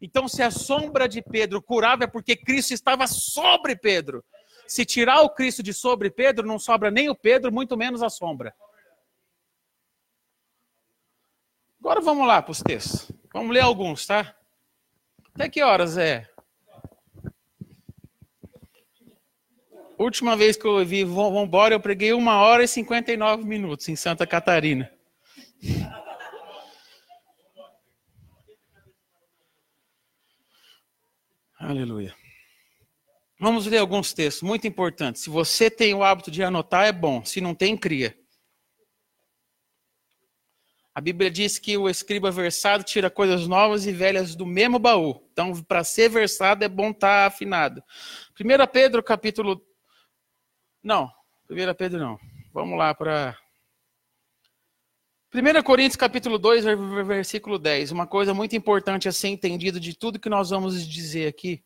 Speaker 2: Então, se a sombra de Pedro curava é porque Cristo estava sobre Pedro. Se tirar o Cristo de sobre Pedro, não sobra nem o Pedro, muito menos a sombra. Agora vamos lá para os textos. Vamos ler alguns, tá? Até que horas é? Última vez que eu vi Vamos embora, eu preguei uma hora e 59 minutos em Santa Catarina. Aleluia. Vamos ler alguns textos muito importantes. Se você tem o hábito de anotar, é bom. Se não tem, cria. A Bíblia diz que o escriba versado tira coisas novas e velhas do mesmo baú. Então, para ser versado, é bom estar tá afinado. 1 Pedro, capítulo. Não, 1 Pedro não. Vamos lá para. 1 Coríntios, capítulo 2, versículo 10. Uma coisa muito importante a ser entendido de tudo que nós vamos dizer aqui.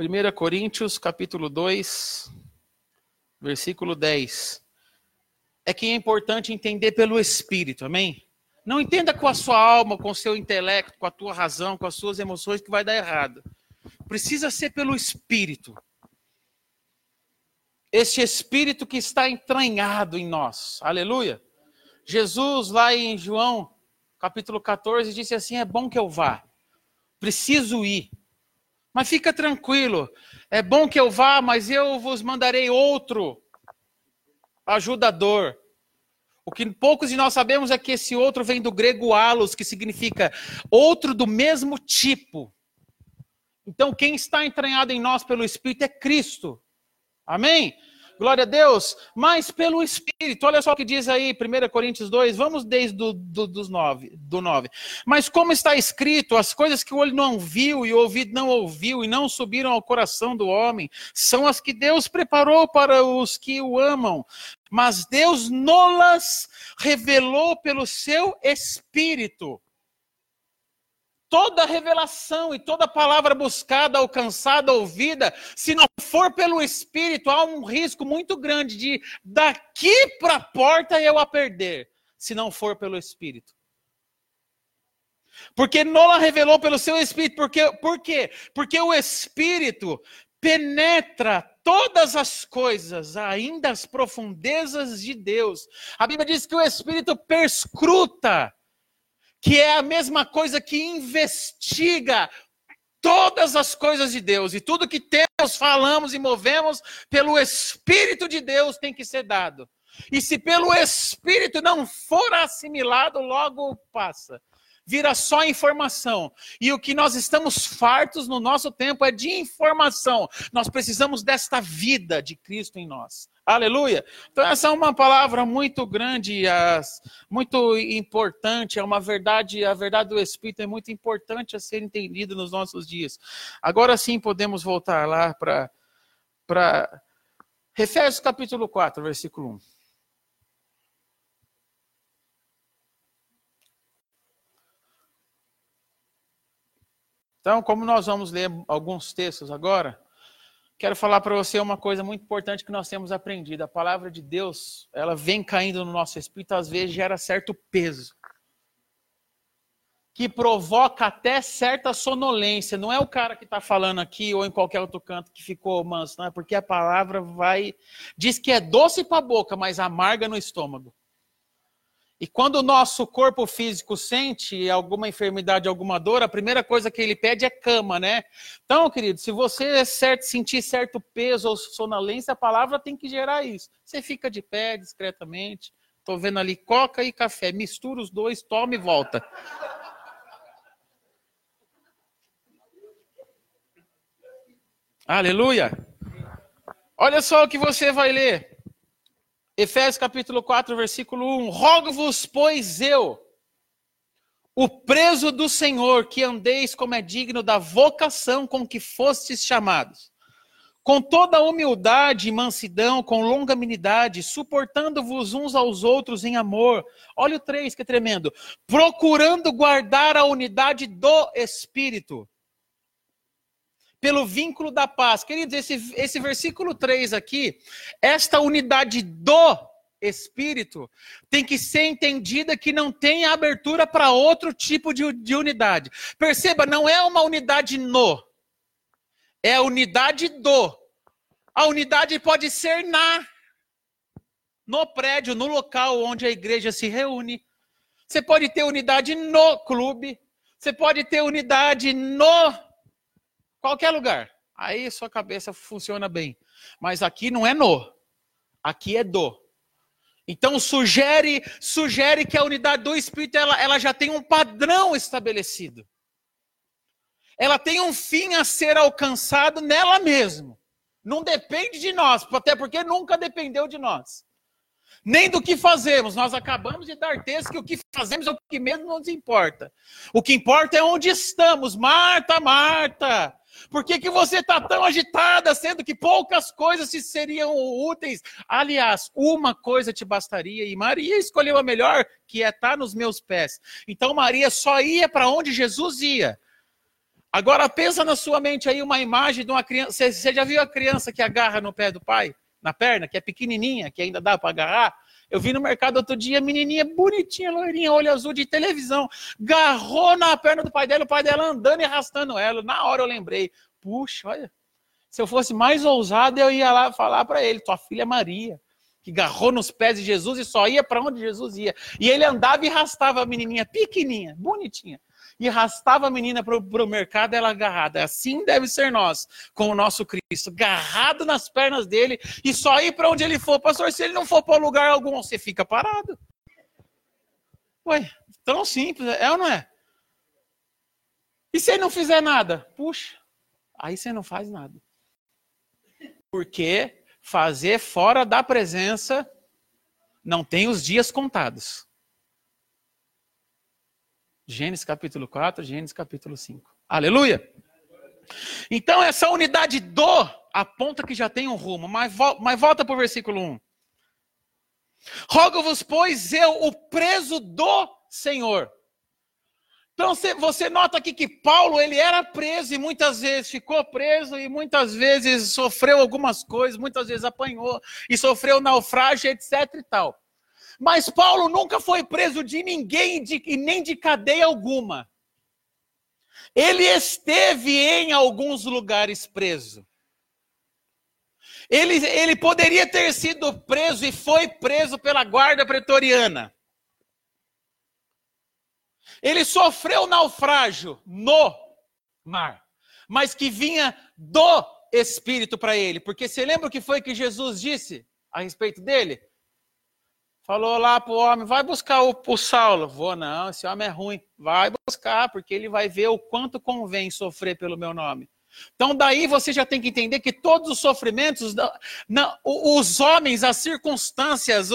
Speaker 2: 1 Coríntios, capítulo 2, versículo 10. É que é importante entender pelo Espírito, amém? Não entenda com a sua alma, com o seu intelecto, com a tua razão, com as suas emoções que vai dar errado. Precisa ser pelo Espírito. Este Espírito que está entranhado em nós. Aleluia. Jesus, lá em João, capítulo 14, disse assim: É bom que eu vá. Preciso ir. Mas fica tranquilo, é bom que eu vá, mas eu vos mandarei outro ajudador. O que poucos de nós sabemos é que esse outro vem do grego alos, que significa outro do mesmo tipo. Então, quem está entranhado em nós pelo Espírito é Cristo. Amém? Glória a Deus. Mas pelo Espírito, olha só o que diz aí, 1 Coríntios 2, vamos desde do, do, dos 9, do 9. Mas como está escrito, as coisas que o olho não viu e o ouvido não ouviu e não subiram ao coração do homem, são as que Deus preparou para os que o amam. Mas Deus nolas revelou pelo seu Espírito toda revelação e toda palavra buscada, alcançada, ouvida, se não for pelo Espírito, há um risco muito grande de daqui para a porta eu a perder, se não for pelo Espírito. Porque Nola revelou pelo seu Espírito, porque, por quê? Porque o Espírito penetra todas as coisas, ainda as profundezas de Deus. A Bíblia diz que o Espírito perscruta que é a mesma coisa que investiga todas as coisas de Deus e tudo que temos, falamos e movemos pelo Espírito de Deus tem que ser dado. E se pelo Espírito não for assimilado, logo passa. Vira só informação. E o que nós estamos fartos no nosso tempo é de informação. Nós precisamos desta vida de Cristo em nós. Aleluia. Então, essa é uma palavra muito grande, muito importante, é uma verdade, a verdade do Espírito é muito importante a ser entendida nos nossos dias. Agora sim podemos voltar lá para Efésios capítulo 4, versículo 1. Então, como nós vamos ler alguns textos agora, quero falar para você uma coisa muito importante que nós temos aprendido. A palavra de Deus, ela vem caindo no nosso espírito, às vezes gera certo peso. Que provoca até certa sonolência. Não é o cara que está falando aqui ou em qualquer outro canto que ficou manso, não é porque a palavra vai. Diz que é doce para a boca, mas amarga no estômago. E quando o nosso corpo físico sente alguma enfermidade, alguma dor, a primeira coisa que ele pede é cama, né? Então, querido, se você é certo, sentir certo peso ou sonolência, a palavra tem que gerar isso. Você fica de pé discretamente. Estou vendo ali coca e café. Mistura os dois, toma e volta. Aleluia! Olha só o que você vai ler. Efésios capítulo 4, versículo 1. Rogo-vos, pois eu, o preso do Senhor, que andeis como é digno da vocação com que fostes chamados com toda humildade e mansidão, com longanimidade, suportando-vos uns aos outros em amor. Olha o 3, que é tremendo. Procurando guardar a unidade do Espírito. Pelo vínculo da paz. Queridos, esse, esse versículo 3 aqui, esta unidade do Espírito tem que ser entendida que não tem abertura para outro tipo de, de unidade. Perceba, não é uma unidade no é a unidade do. A unidade pode ser na. No prédio, no local onde a igreja se reúne. Você pode ter unidade no clube. Você pode ter unidade no. Qualquer lugar. Aí sua cabeça funciona bem. Mas aqui não é no. Aqui é do. Então sugere, sugere que a unidade do Espírito ela, ela já tem um padrão estabelecido ela tem um fim a ser alcançado nela mesma. Não depende de nós, até porque nunca dependeu de nós. Nem do que fazemos. Nós acabamos de dar texto que o que fazemos é o que mesmo nos importa. O que importa é onde estamos. Marta, Marta, por que, que você está tão agitada, sendo que poucas coisas te seriam úteis? Aliás, uma coisa te bastaria, e Maria escolheu a melhor, que é estar tá nos meus pés. Então Maria só ia para onde Jesus ia. Agora pensa na sua mente aí uma imagem de uma criança. Você já viu a criança que agarra no pé do pai? Na perna, que é pequenininha, que ainda dá para agarrar? Eu vi no mercado outro dia, menininha bonitinha, loirinha, olho azul de televisão, garrou na perna do pai dela, o pai dela andando e arrastando ela. Na hora eu lembrei, puxa, olha, se eu fosse mais ousado, eu ia lá falar para ele, tua filha Maria, que garrou nos pés de Jesus e só ia para onde Jesus ia. E ele andava e arrastava a menininha pequenininha, bonitinha e arrastava a menina para o mercado, ela agarrada. Assim deve ser nós, com o nosso Cristo, agarrado nas pernas dele e só ir para onde ele for. Pastor, se ele não for para lugar algum, você fica parado. Ué, tão simples, é ou não é? E se ele não fizer nada? Puxa, aí você não faz nada. Porque fazer fora da presença não tem os dias contados. Gênesis capítulo 4, Gênesis capítulo 5. Aleluia! Então, essa unidade do aponta que já tem um rumo, mas, mas volta para o versículo 1. Rogo-vos, pois, eu, o preso do Senhor. Então você nota aqui que Paulo ele era preso e muitas vezes ficou preso e muitas vezes sofreu algumas coisas, muitas vezes apanhou e sofreu naufrágio, etc e tal. Mas Paulo nunca foi preso de ninguém e nem de cadeia alguma. Ele esteve em alguns lugares preso. Ele, ele poderia ter sido preso e foi preso pela guarda pretoriana. Ele sofreu naufrágio no mar, mas que vinha do Espírito para ele. Porque você lembra o que foi que Jesus disse a respeito dele? Falou lá pro homem, vai buscar o, o Saulo. Vou não, esse homem é ruim. Vai buscar, porque ele vai ver o quanto convém sofrer pelo meu nome. Então, daí você já tem que entender que todos os sofrimentos, não, os homens, as circunstâncias,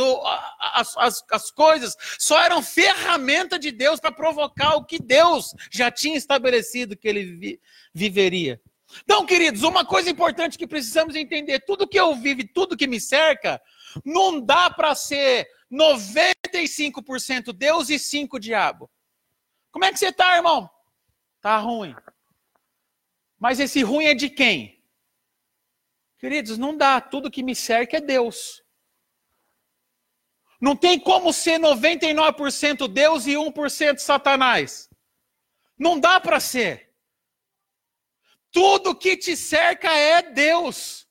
Speaker 2: as, as, as coisas, só eram ferramenta de Deus para provocar o que Deus já tinha estabelecido que ele vi, viveria. Então, queridos, uma coisa importante que precisamos entender: tudo que eu vivo, tudo que me cerca, não dá para ser 95% Deus e 5% diabo. Como é que você está, irmão? Tá ruim. Mas esse ruim é de quem? Queridos, não dá. Tudo que me cerca é Deus. Não tem como ser 99% Deus e 1% Satanás. Não dá para ser. Tudo que te cerca é Deus.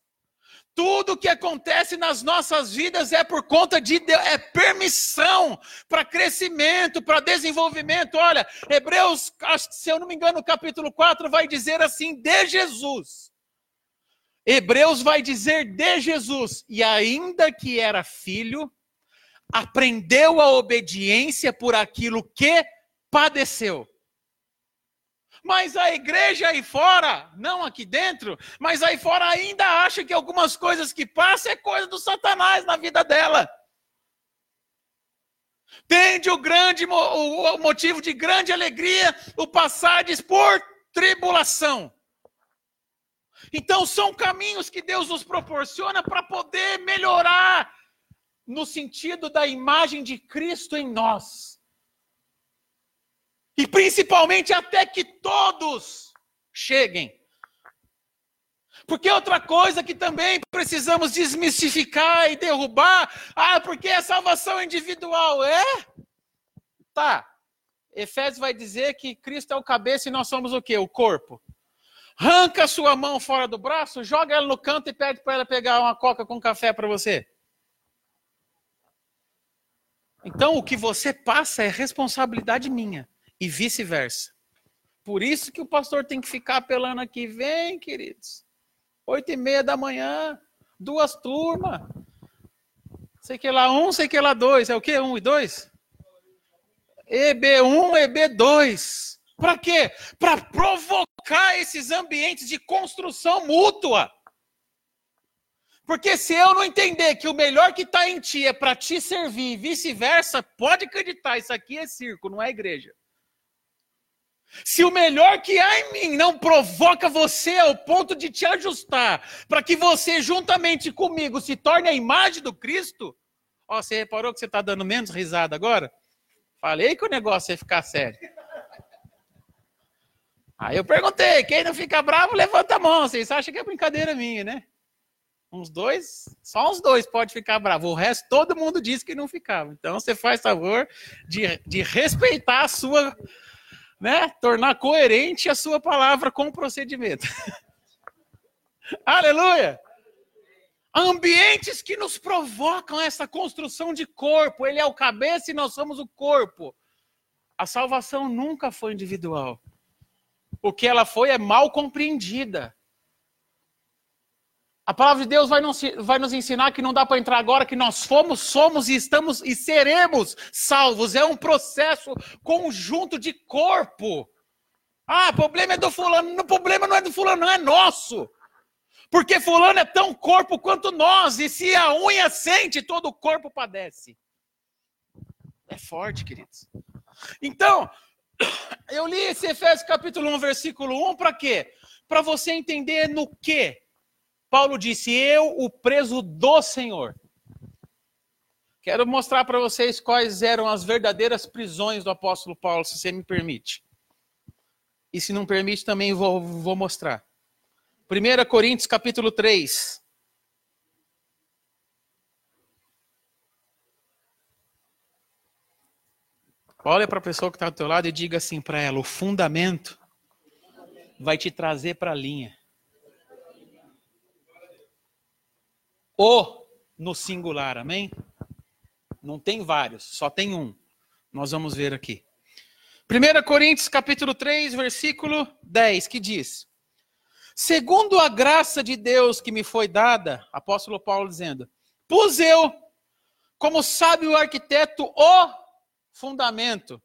Speaker 2: Tudo que acontece nas nossas vidas é por conta de Deus, é permissão para crescimento, para desenvolvimento. Olha, Hebreus, se eu não me engano, capítulo 4 vai dizer assim: de Jesus. Hebreus vai dizer de Jesus, e ainda que era filho, aprendeu a obediência por aquilo que padeceu. Mas a igreja aí fora, não aqui dentro, mas aí fora ainda acha que algumas coisas que passam é coisa do Satanás na vida dela. Tende o grande o motivo de grande alegria o passardes por tribulação. Então são caminhos que Deus nos proporciona para poder melhorar no sentido da imagem de Cristo em nós. E principalmente até que todos cheguem. Porque outra coisa que também precisamos desmistificar e derrubar, ah, porque é salvação individual, é? Tá. Efésios vai dizer que Cristo é o cabeça e nós somos o quê? O corpo. Arranca sua mão fora do braço, joga ela no canto e pede para ela pegar uma coca com café para você. Então, o que você passa é responsabilidade minha e vice-versa. Por isso que o pastor tem que ficar apelando aqui. Vem, queridos. Oito e meia da manhã, duas turmas. Sei que lá um, sei que lá dois. É o quê? Um e dois? EB1, EB2. Para quê? Para provocar esses ambientes de construção mútua. Porque se eu não entender que o melhor que está em ti é para te servir e vice-versa, pode acreditar, isso aqui é circo, não é igreja. Se o melhor que há em mim não provoca você ao ponto de te ajustar, para que você, juntamente comigo, se torne a imagem do Cristo, ó, você reparou que você está dando menos risada agora? Falei que o negócio ia ficar sério. Aí eu perguntei: quem não fica bravo, levanta a mão. Vocês acham que é brincadeira minha, né? Uns dois, só uns dois pode ficar bravo. O resto, todo mundo disse que não ficava. Então você faz favor de, de respeitar a sua né, tornar coerente a sua palavra com o procedimento. [LAUGHS] Aleluia! Ambientes que nos provocam essa construção de corpo. Ele é o cabeça e nós somos o corpo. A salvação nunca foi individual. O que ela foi é mal compreendida. A palavra de Deus vai nos, vai nos ensinar que não dá para entrar agora, que nós fomos, somos e estamos e seremos salvos. É um processo conjunto de corpo. Ah, problema é do fulano. O problema não é do fulano, não é nosso. Porque fulano é tão corpo quanto nós. E se a unha sente, todo o corpo padece. É forte, queridos. Então, eu li esse Efésios capítulo 1, versículo 1 para quê? Para você entender no que Paulo disse: Eu, o preso do Senhor. Quero mostrar para vocês quais eram as verdadeiras prisões do apóstolo Paulo, se você me permite. E se não permite, também vou, vou mostrar. 1 Coríntios capítulo 3. Olha para a pessoa que está do teu lado e diga assim para ela: o fundamento vai te trazer para a linha. O no singular, amém? Não tem vários, só tem um. Nós vamos ver aqui. 1 Coríntios capítulo 3, versículo 10, que diz: Segundo a graça de Deus que me foi dada, apóstolo Paulo dizendo, pus eu, como sábio arquiteto, o fundamento,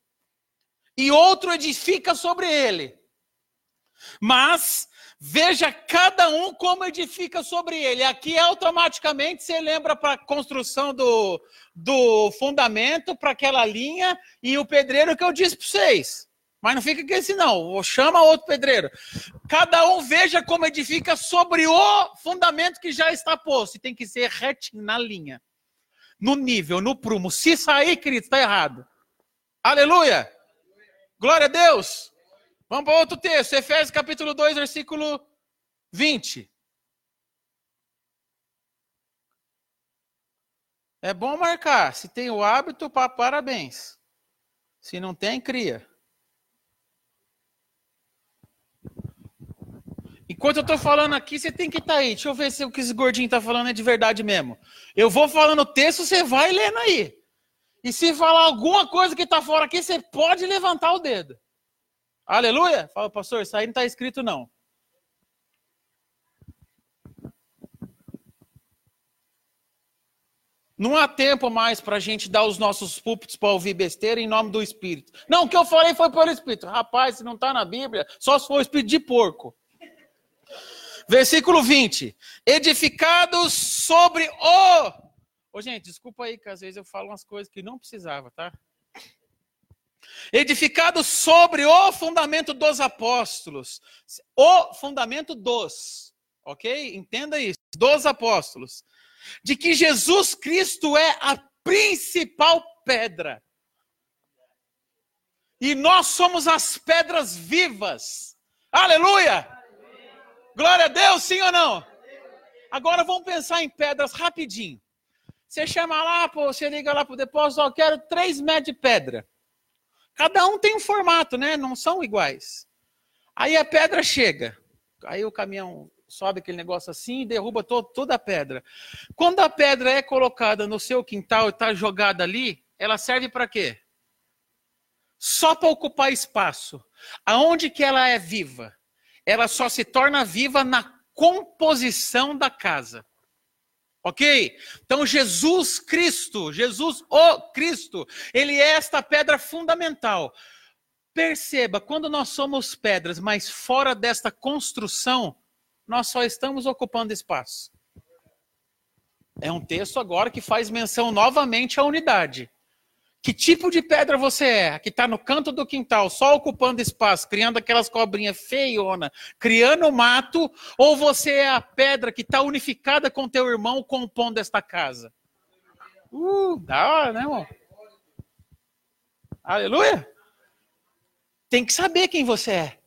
Speaker 2: e outro edifica sobre ele. Mas Veja cada um como edifica sobre ele. Aqui automaticamente você lembra para a construção do, do fundamento, para aquela linha, e o pedreiro que eu disse para vocês. Mas não fica com esse não, chama outro pedreiro. Cada um veja como edifica sobre o fundamento que já está posto. E tem que ser retinho na linha, no nível, no prumo. Se sair, querido, está errado. Aleluia! Glória a Deus! Vamos para outro texto, Efésios capítulo 2, versículo 20. É bom marcar. Se tem o hábito, parabéns. Se não tem, cria. Enquanto eu estou falando aqui, você tem que estar tá aí. Deixa eu ver se o que esse gordinho está falando é de verdade mesmo. Eu vou falando o texto, você vai lendo aí. E se falar alguma coisa que está fora aqui, você pode levantar o dedo. Aleluia? Fala, pastor, isso aí não está escrito não. Não há tempo mais para a gente dar os nossos púlpitos para ouvir besteira em nome do Espírito. Não, o que eu falei foi pelo Espírito. Rapaz, se não está na Bíblia, só se for o Espírito de porco. Versículo 20. Edificados sobre o. Ô, gente, desculpa aí que às vezes eu falo umas coisas que não precisava, tá? Edificados sobre o fundamento dos apóstolos. O fundamento dos. Ok? Entenda isso. Dos apóstolos de que Jesus Cristo é a principal pedra. E nós somos as pedras vivas. Aleluia! Glória a Deus, sim ou não? Agora vamos pensar em pedras rapidinho. Você chama lá, pô, você liga lá para o depósito, ó, quero 3 metros de pedra. Cada um tem um formato, né? Não são iguais. Aí a pedra chega. Aí o caminhão sobe aquele negócio assim e derruba toda a pedra. Quando a pedra é colocada no seu quintal e está jogada ali, ela serve para quê? Só para ocupar espaço. Aonde que ela é viva? Ela só se torna viva na composição da casa. Ok? Então, Jesus Cristo, Jesus o Cristo, ele é esta pedra fundamental. Perceba, quando nós somos pedras, mas fora desta construção, nós só estamos ocupando espaço. É um texto agora que faz menção novamente à unidade. Que tipo de pedra você é? Que está no canto do quintal, só ocupando espaço, criando aquelas cobrinhas feiona, criando mato, ou você é a pedra que está unificada com teu irmão, compondo esta casa? Uh, da hora, né, irmão? Aleluia! Tem que saber quem você é.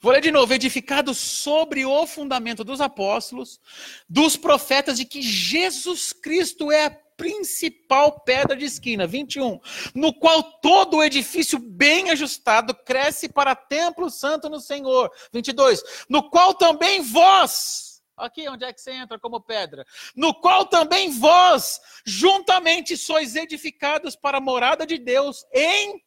Speaker 2: Vou ler de novo: edificado sobre o fundamento dos apóstolos, dos profetas, de que Jesus Cristo é a principal pedra de esquina. 21. No qual todo o edifício bem ajustado cresce para templo santo no Senhor. 22. No qual também vós. Aqui onde é que você entra como pedra? No qual também vós, juntamente, sois edificados para a morada de Deus em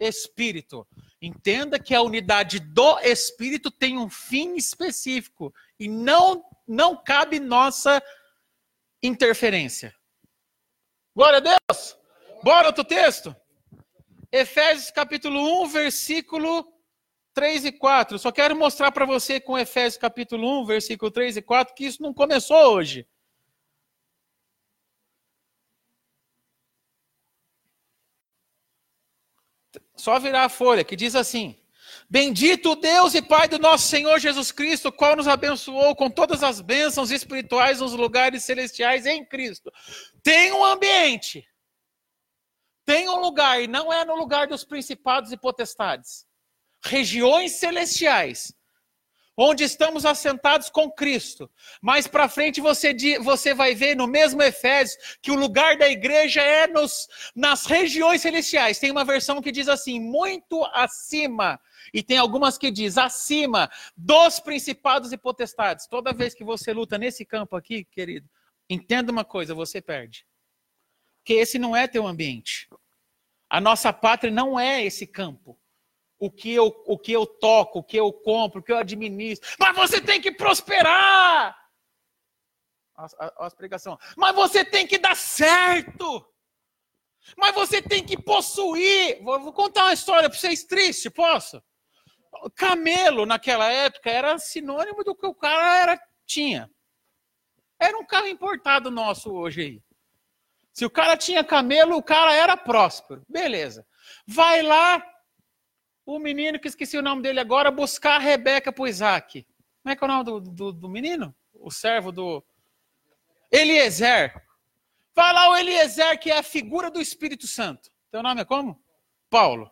Speaker 2: espírito. Entenda que a unidade do espírito tem um fim específico e não não cabe nossa interferência. Glória a Deus. Bora outro texto. Efésios capítulo 1, versículo 3 e 4. Só quero mostrar para você com Efésios capítulo 1, versículo 3 e 4 que isso não começou hoje. Só virar a folha, que diz assim: Bendito Deus e Pai do nosso Senhor Jesus Cristo, qual nos abençoou com todas as bênçãos espirituais nos lugares celestiais em Cristo. Tem um ambiente, tem um lugar, e não é no lugar dos principados e potestades. Regiões celestiais onde estamos assentados com Cristo. Mais para frente você, você vai ver no mesmo Efésios que o lugar da igreja é nos, nas regiões celestiais. Tem uma versão que diz assim, muito acima. E tem algumas que diz acima dos principados e potestades. Toda vez que você luta nesse campo aqui, querido, entenda uma coisa, você perde. Que esse não é teu ambiente. A nossa pátria não é esse campo o que eu, o que eu toco, o que eu compro, o que eu administro. Mas você tem que prosperar. Olha as pregação. Mas você tem que dar certo. Mas você tem que possuir. Vou, vou contar uma história para vocês triste, posso? Camelo naquela época era sinônimo do que o cara era, tinha. Era um carro importado nosso hoje aí. Se o cara tinha camelo, o cara era próspero. Beleza. Vai lá, o menino, que esqueci o nome dele agora, buscar a Rebeca para Isaac. Como é que é o nome do, do, do menino? O servo do. Eliezer. Vai lá o Eliezer, que é a figura do Espírito Santo. Teu nome é como? Paulo.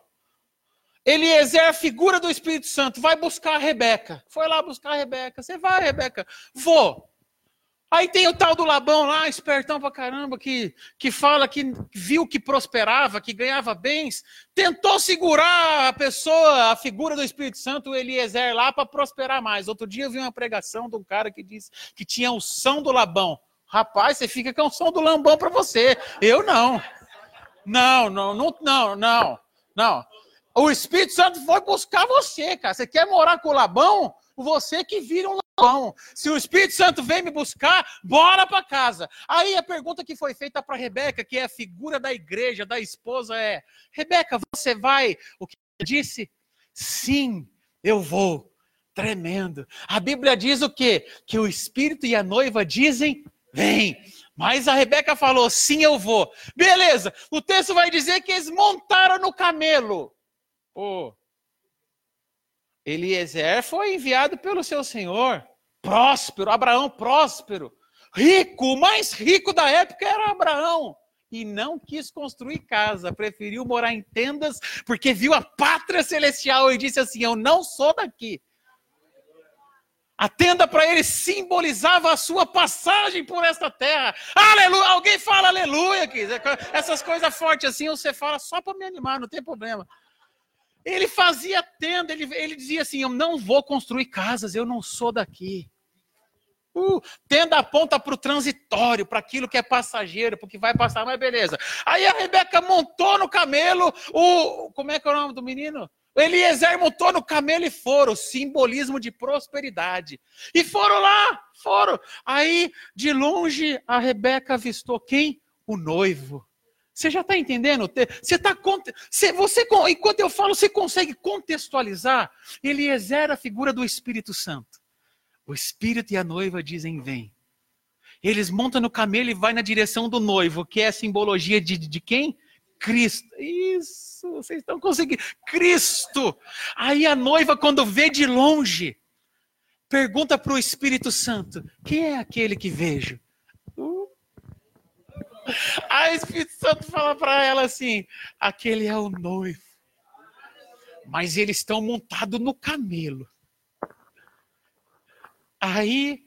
Speaker 2: Eliezer, a figura do Espírito Santo, vai buscar a Rebeca. Foi lá buscar a Rebeca. Você vai, Rebeca? Vou. Aí tem o tal do Labão lá, espertão pra caramba, que, que fala que viu que prosperava, que ganhava bens, tentou segurar a pessoa, a figura do Espírito Santo, o Eliezer, lá para prosperar mais. Outro dia eu vi uma pregação de um cara que disse que tinha o som do Labão. Rapaz, você fica com o som do lambão para você. Eu não. Não, não, não, não, não, não. O Espírito Santo foi buscar você, cara. Você quer morar com o Labão? Você que vira um ladrão. Se o Espírito Santo vem me buscar, bora para casa. Aí a pergunta que foi feita para Rebeca, que é a figura da igreja, da esposa, é: Rebeca, você vai? O que disse? Sim, eu vou. Tremendo. A Bíblia diz o quê? Que o Espírito e a noiva dizem: vem. Mas a Rebeca falou: sim, eu vou. Beleza. O texto vai dizer que eles montaram no camelo. Oh. Eliezer foi enviado pelo seu senhor, próspero, Abraão próspero, rico, o mais rico da época era Abraão. E não quis construir casa, preferiu morar em tendas, porque viu a pátria celestial e disse assim: Eu não sou daqui. A tenda para ele simbolizava a sua passagem por esta terra. Aleluia! Alguém fala aleluia aqui. Essas coisas fortes assim você fala só para me animar, não tem problema. Ele fazia tenda, ele, ele dizia assim: Eu não vou construir casas, eu não sou daqui. Uh, tenda aponta para o transitório, para aquilo que é passageiro, porque vai passar, mas beleza. Aí a Rebeca montou no camelo o. Como é que é o nome do menino? Eliezer montou no camelo e foram, simbolismo de prosperidade. E foram lá, foram. Aí, de longe, a Rebeca avistou quem? O noivo. Você já está entendendo? Você está você, você, enquanto eu falo, você consegue contextualizar? Eliezer a figura do Espírito Santo. O Espírito e a noiva dizem: vem. Eles montam no camelo e vai na direção do noivo, que é a simbologia de, de quem? Cristo. Isso, vocês estão conseguindo. Cristo. Aí a noiva, quando vê de longe, pergunta para o Espírito Santo: quem é aquele que vejo? Aí o Espírito Santo fala para ela assim: aquele é o noivo. Mas eles estão montados no camelo. Aí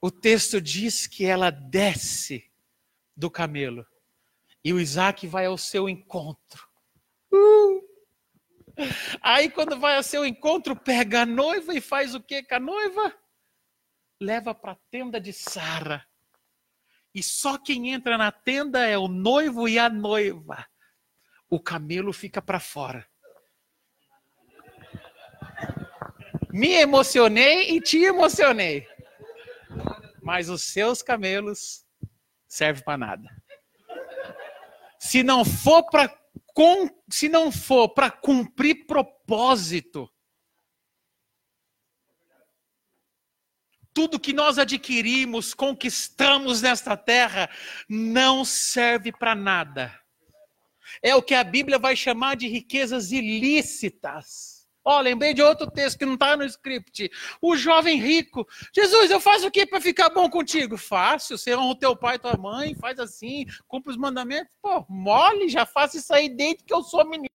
Speaker 2: o texto diz que ela desce do camelo e o Isaac vai ao seu encontro. Uh! Aí, quando vai ao seu encontro, pega a noiva e faz o que com a noiva? Leva para a tenda de Sara. E só quem entra na tenda é o noivo e a noiva. O camelo fica para fora. Me emocionei e te emocionei. Mas os seus camelos servem para nada se não for para se não for para cumprir propósito, tudo que nós adquirimos, conquistamos nesta terra, não serve para nada. É o que a Bíblia vai chamar de riquezas ilícitas. Ó, oh, lembrei de outro texto que não está no script. O jovem rico. Jesus, eu faço o que para ficar bom contigo? Fácil, você honra o teu pai e tua mãe, faz assim, cumpre os mandamentos. Pô, mole, já faço isso aí desde que eu sou menino.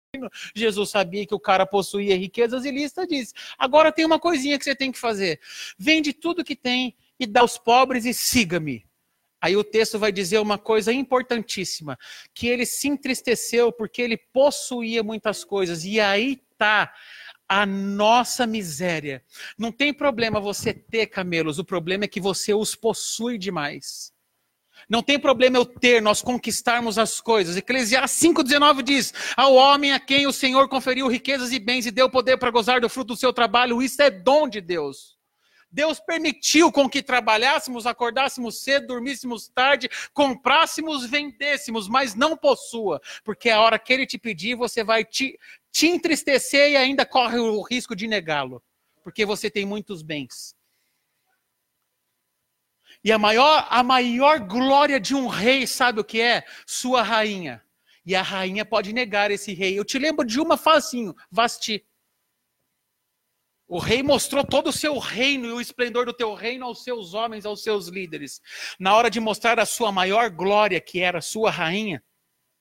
Speaker 2: Jesus sabia que o cara possuía riquezas e lista disse: agora tem uma coisinha que você tem que fazer. Vende tudo que tem e dá aos pobres e siga-me. Aí o texto vai dizer uma coisa importantíssima: que ele se entristeceu porque ele possuía muitas coisas. E aí tá a nossa miséria. Não tem problema você ter camelos, o problema é que você os possui demais. Não tem problema eu ter, nós conquistarmos as coisas. Eclesiastes 5,19 diz: Ao homem a quem o Senhor conferiu riquezas e bens e deu poder para gozar do fruto do seu trabalho, isso é dom de Deus. Deus permitiu com que trabalhássemos, acordássemos cedo, dormíssemos tarde, comprássemos, vendêssemos, mas não possua, porque a hora que ele te pedir, você vai te, te entristecer e ainda corre o risco de negá-lo, porque você tem muitos bens. E a maior, a maior glória de um rei, sabe o que é? Sua rainha. E a rainha pode negar esse rei. Eu te lembro de uma facinho, Vasti. O rei mostrou todo o seu reino e o esplendor do teu reino aos seus homens, aos seus líderes. Na hora de mostrar a sua maior glória, que era sua rainha,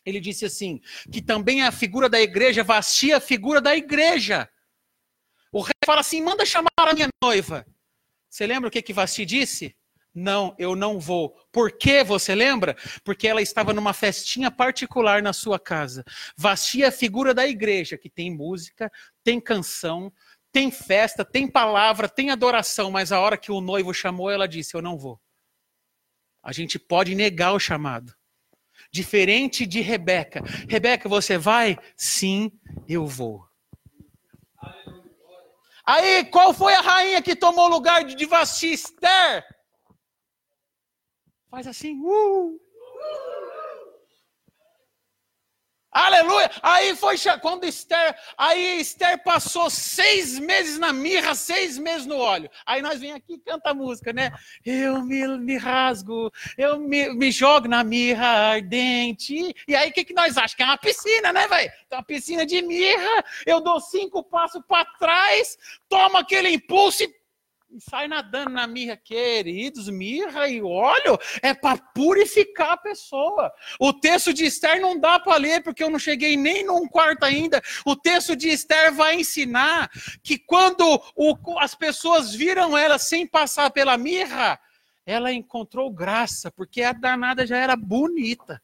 Speaker 2: ele disse assim: que também a figura da igreja vastia a figura da igreja. O rei fala assim: manda chamar a minha noiva. Você lembra o que, que Vasti disse? Não, eu não vou. Por que você lembra? Porque ela estava numa festinha particular na sua casa. Vasti é a figura da igreja, que tem música, tem canção, tem festa, tem palavra, tem adoração, mas a hora que o noivo chamou, ela disse: Eu não vou. A gente pode negar o chamado. Diferente de Rebeca. Rebeca, você vai? Sim, eu vou. Aí, qual foi a rainha que tomou o lugar de Vasti? Esther. Faz assim, uh. Aleluia! Aí foi quando Esther, aí Esther passou seis meses na mirra, seis meses no óleo. Aí nós vem aqui e canta a música, né? Eu me, me rasgo, eu me, me, jogo na mirra ardente. E aí o que, que nós achamos? Que é uma piscina, né, velho? Uma piscina de mirra, eu dou cinco passos para trás, tomo aquele impulso e e sai nadando na mirra, queridos, mirra e óleo é para purificar a pessoa. O texto de Esther não dá para ler, porque eu não cheguei nem num quarto ainda. O texto de Esther vai ensinar que quando o, as pessoas viram ela sem passar pela mirra, ela encontrou graça, porque a danada já era bonita.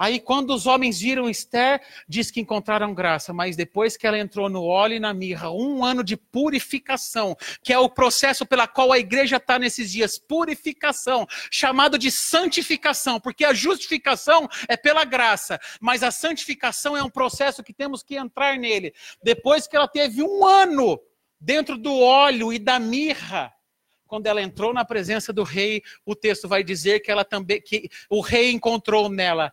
Speaker 2: Aí, quando os homens viram Esther, diz que encontraram graça, mas depois que ela entrou no óleo e na mirra, um ano de purificação, que é o processo pela qual a igreja está nesses dias. Purificação, chamado de santificação, porque a justificação é pela graça, mas a santificação é um processo que temos que entrar nele. Depois que ela teve um ano dentro do óleo e da mirra, quando ela entrou na presença do rei, o texto vai dizer que ela também que o rei encontrou nela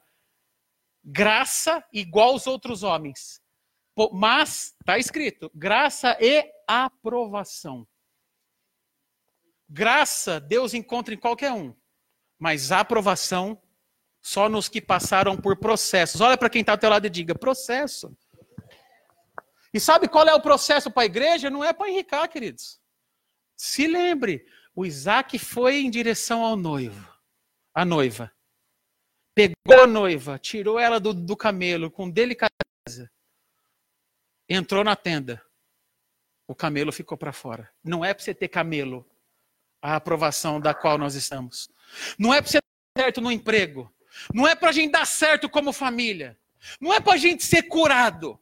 Speaker 2: graça igual aos outros homens. Mas, está escrito, graça e aprovação. Graça, Deus encontra em qualquer um, mas aprovação só nos que passaram por processos. Olha para quem está ao teu lado e diga: processo. E sabe qual é o processo para a igreja? Não é para enricar, queridos. Se lembre, o Isaac foi em direção ao noivo, a noiva pegou a noiva, tirou ela do, do camelo com delicadeza, entrou na tenda. O camelo ficou para fora. Não é para você ter camelo, a aprovação da qual nós estamos. Não é para você dar certo no emprego. Não é para a gente dar certo como família. Não é para a gente ser curado.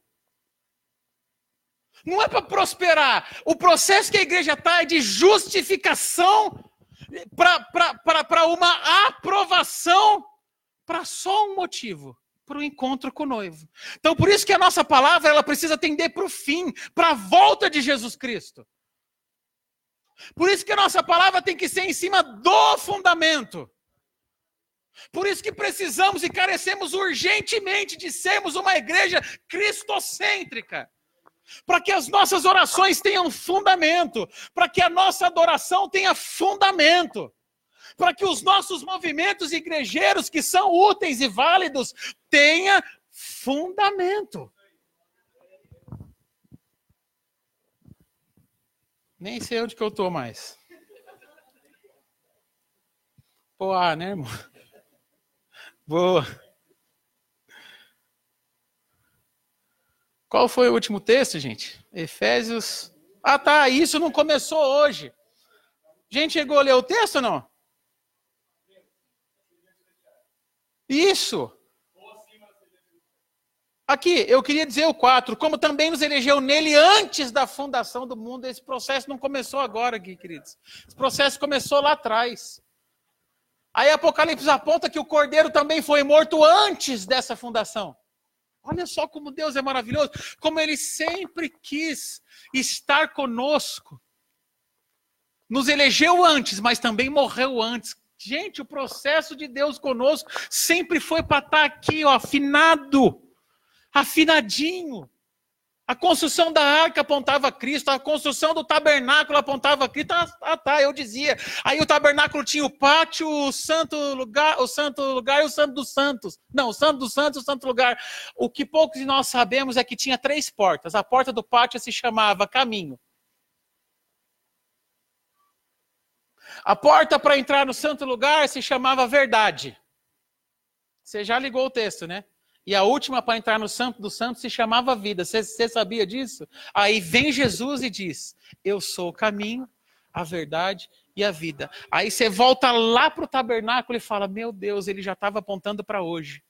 Speaker 2: Não é para prosperar. O processo que a igreja está é de justificação para uma aprovação para só um motivo, para o encontro com o noivo. Então, por isso que a nossa palavra ela precisa tender para o fim, para a volta de Jesus Cristo. Por isso que a nossa palavra tem que ser em cima do fundamento. Por isso que precisamos e carecemos urgentemente de sermos uma igreja cristocêntrica. Para que as nossas orações tenham fundamento, para que a nossa adoração tenha fundamento para que os nossos movimentos igrejeiros, que são úteis e válidos, tenha fundamento. Nem sei onde que eu estou mais. Pô, ah, né, irmão? Boa. Qual foi o último texto, gente? Efésios. Ah, tá. Isso não começou hoje. Gente, chegou a ler o texto ou não? Isso. Aqui, eu queria dizer o 4, como também nos elegeu nele antes da fundação do mundo. Esse processo não começou agora, aqui, queridos. Esse processo começou lá atrás. Aí Apocalipse aponta que o cordeiro também foi morto antes dessa fundação. Olha só como Deus é maravilhoso, como ele sempre quis estar conosco. Nos elegeu antes, mas também morreu antes Gente, o processo de Deus conosco sempre foi para estar tá aqui, ó, afinado, afinadinho. A construção da arca apontava a Cristo, a construção do tabernáculo apontava a Cristo. Ah, ah, tá, eu dizia. Aí o tabernáculo tinha o pátio, o santo lugar, o santo lugar e o santo dos santos. Não, o santo dos santos o santo lugar. O que poucos de nós sabemos é que tinha três portas. A porta do pátio se chamava caminho. A porta para entrar no santo lugar se chamava verdade. Você já ligou o texto, né? E a última para entrar no santo do santo se chamava vida. Você, sabia disso? Aí vem Jesus e diz: Eu sou o caminho, a verdade e a vida. Aí você volta lá para o tabernáculo e fala: Meu Deus, ele já estava apontando para hoje.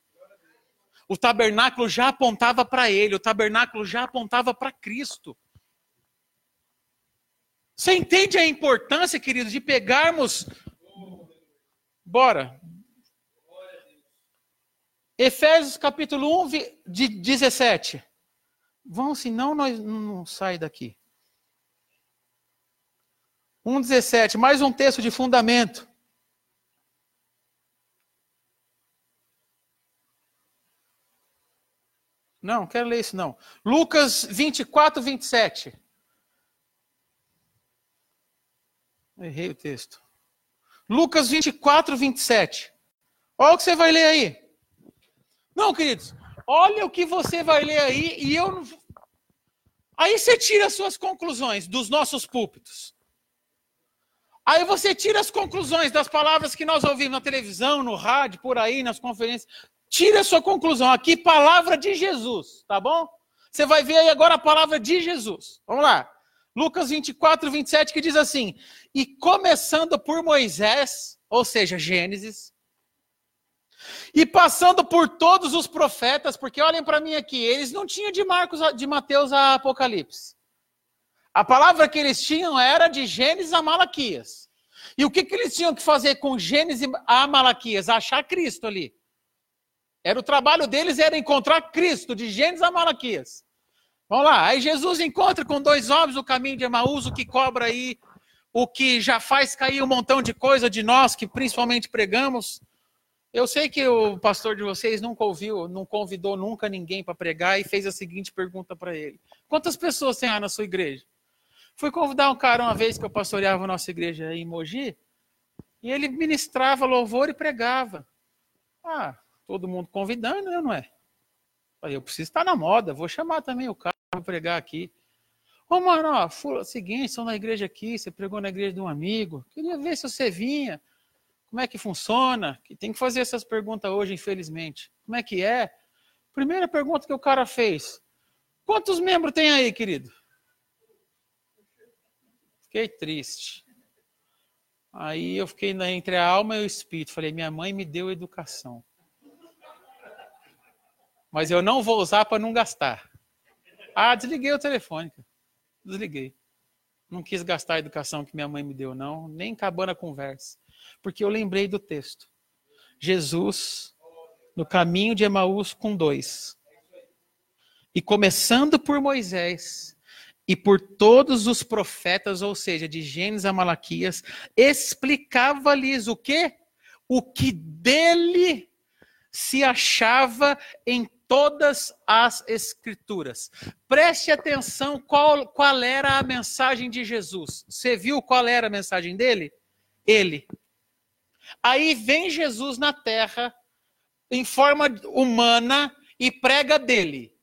Speaker 2: O tabernáculo já apontava para ele, o tabernáculo já apontava para Cristo. Você entende a importância, queridos, de pegarmos. Bora. Efésios capítulo 1, de 17. Vão, senão nós não sai daqui. 1,17, mais um texto de fundamento. Não, não quero ler isso não. Lucas 24, 27. Errei o texto. Lucas 24, 27. Olha o que você vai ler aí. Não, queridos, olha o que você vai ler aí e eu. Aí você tira as suas conclusões dos nossos púlpitos. Aí você tira as conclusões das palavras que nós ouvimos na televisão, no rádio, por aí, nas conferências. Tire a sua conclusão aqui, palavra de Jesus, tá bom? Você vai ver aí agora a palavra de Jesus. Vamos lá. Lucas 24, 27, que diz assim: E começando por Moisés, ou seja, Gênesis, e passando por todos os profetas, porque olhem para mim aqui, eles não tinham de Marcos, de Mateus a Apocalipse. A palavra que eles tinham era de Gênesis a Malaquias. E o que, que eles tinham que fazer com Gênesis a Malaquias? Achar Cristo ali. Era o trabalho deles era encontrar Cristo, de Gênesis a Malaquias. Vamos lá, aí Jesus encontra com dois homens no caminho de Emaús, o que cobra aí, o que já faz cair um montão de coisa de nós, que principalmente pregamos. Eu sei que o pastor de vocês nunca ouviu, não convidou nunca ninguém para pregar e fez a seguinte pergunta para ele: Quantas pessoas tem lá na sua igreja? Fui convidar um cara uma vez que eu pastoreava a nossa igreja em Mogi, e ele ministrava louvor e pregava. Ah, todo mundo convidando, né, não é? Falei, eu preciso estar na moda, vou chamar também o cara para pregar aqui. Ô, mano, ó, seguinte, são na igreja aqui, você pregou na igreja de um amigo, queria ver se você vinha, como é que funciona, tem que fazer essas perguntas hoje, infelizmente. Como é que é? Primeira pergunta que o cara fez, quantos membros tem aí, querido? Fiquei triste. Aí eu fiquei entre a alma e o espírito, falei, minha mãe me deu educação mas eu não vou usar para não gastar. Ah, desliguei o telefone. Desliguei. Não quis gastar a educação que minha mãe me deu, não, nem acabando a conversa. Porque eu lembrei do texto. Jesus, no caminho de Emaús com dois. E começando por Moisés e por todos os profetas, ou seja, de Gênesis a Malaquias, explicava-lhes o quê? O que dele se achava em todas as Escrituras. Preste atenção qual, qual era a mensagem de Jesus. Você viu qual era a mensagem dele? Ele. Aí vem Jesus na terra, em forma humana, e prega dele.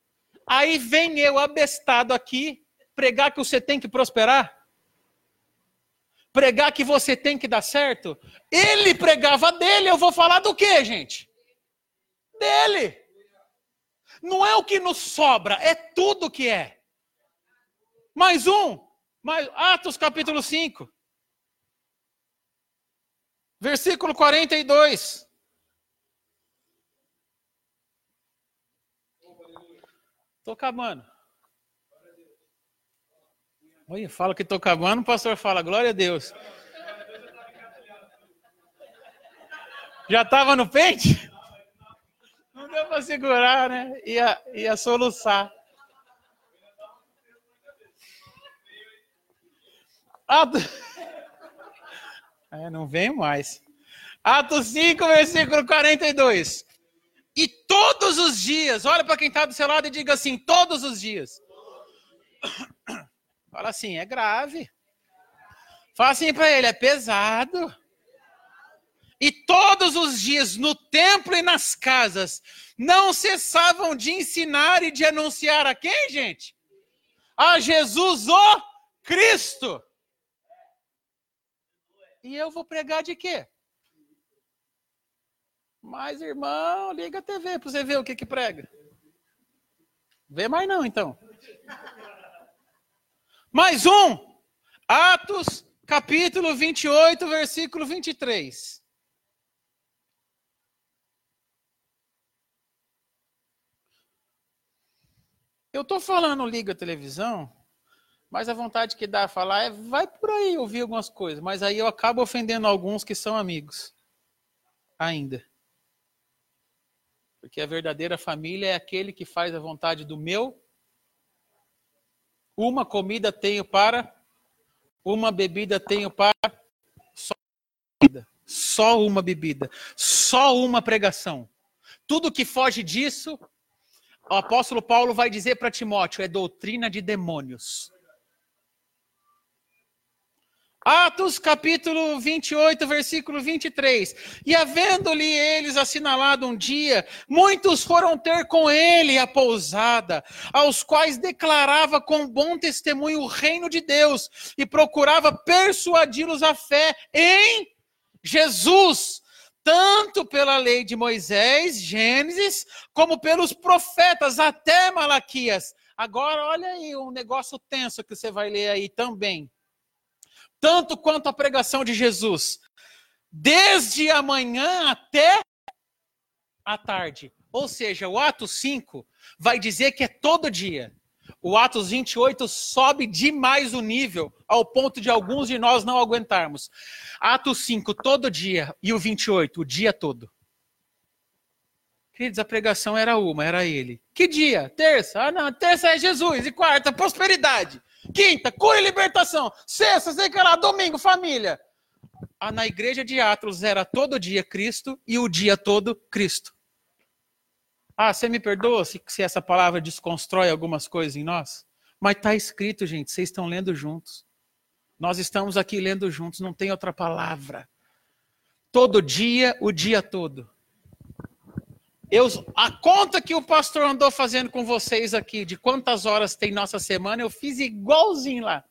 Speaker 2: Aí vem eu, abestado aqui, pregar que você tem que prosperar? Pregar que você tem que dar certo? Ele pregava dele, eu vou falar do que, gente? Dele. Não é o que nos sobra, é tudo que é. Mais um. Mais, Atos capítulo 5. Versículo 42. Estou acabando. Olha, fala que estou acabando, o pastor fala, glória a Deus. Já estava no pente? Deu para segurar, né? Ia, ia soluçar. Ato... [LAUGHS] É, não vem mais. Atos 5, versículo 42. E todos os dias, olha para quem está do seu lado e diga assim: todos os dias. [COUGHS] Fala assim, é grave. Fala assim para ele, é pesado. E todos os dias, no templo e nas casas, não cessavam de ensinar e de anunciar a quem, gente? A Jesus o Cristo. E eu vou pregar de quê? Mas, irmão, liga a TV para você ver o que que prega. Vê mais não, então. Mais um. Atos, capítulo 28, versículo 23. Eu estou falando liga televisão, mas a vontade que dá a falar é vai por aí ouvir algumas coisas, mas aí eu acabo ofendendo alguns que são amigos. Ainda. Porque a verdadeira família é aquele que faz a vontade do meu. Uma comida tenho para uma bebida tenho para só bebida, só uma bebida, só uma pregação. Tudo que foge disso, o apóstolo Paulo vai dizer para Timóteo, é doutrina de demônios. Atos capítulo 28, versículo 23. E havendo-lhe eles assinalado um dia, muitos foram ter com ele a pousada, aos quais declarava com bom testemunho o reino de Deus e procurava persuadi-los à fé em Jesus, tanto pela lei de Moisés, Gênesis, como pelos profetas até Malaquias. Agora olha aí um negócio tenso que você vai ler aí também tanto quanto a pregação de Jesus, desde a manhã até a tarde. Ou seja, o Atos 5 vai dizer que é todo dia. O Atos 28 sobe demais o nível, ao ponto de alguns de nós não aguentarmos. Atos 5, todo dia, e o 28, o dia todo. Queridos, a pregação era uma, era ele. Que dia? Terça? Ah, não, terça é Jesus. E quarta, prosperidade. Quinta, cura e libertação. Sexta, sei que lá, domingo, família. Ah, na igreja de Atos era todo dia Cristo e o dia todo Cristo. Ah, você me perdoa se, se essa palavra desconstrói algumas coisas em nós? Mas está escrito, gente, vocês estão lendo juntos. Nós estamos aqui lendo juntos, não tem outra palavra. Todo dia, o dia todo. Eu, a conta que o pastor andou fazendo com vocês aqui, de quantas horas tem nossa semana, eu fiz igualzinho lá.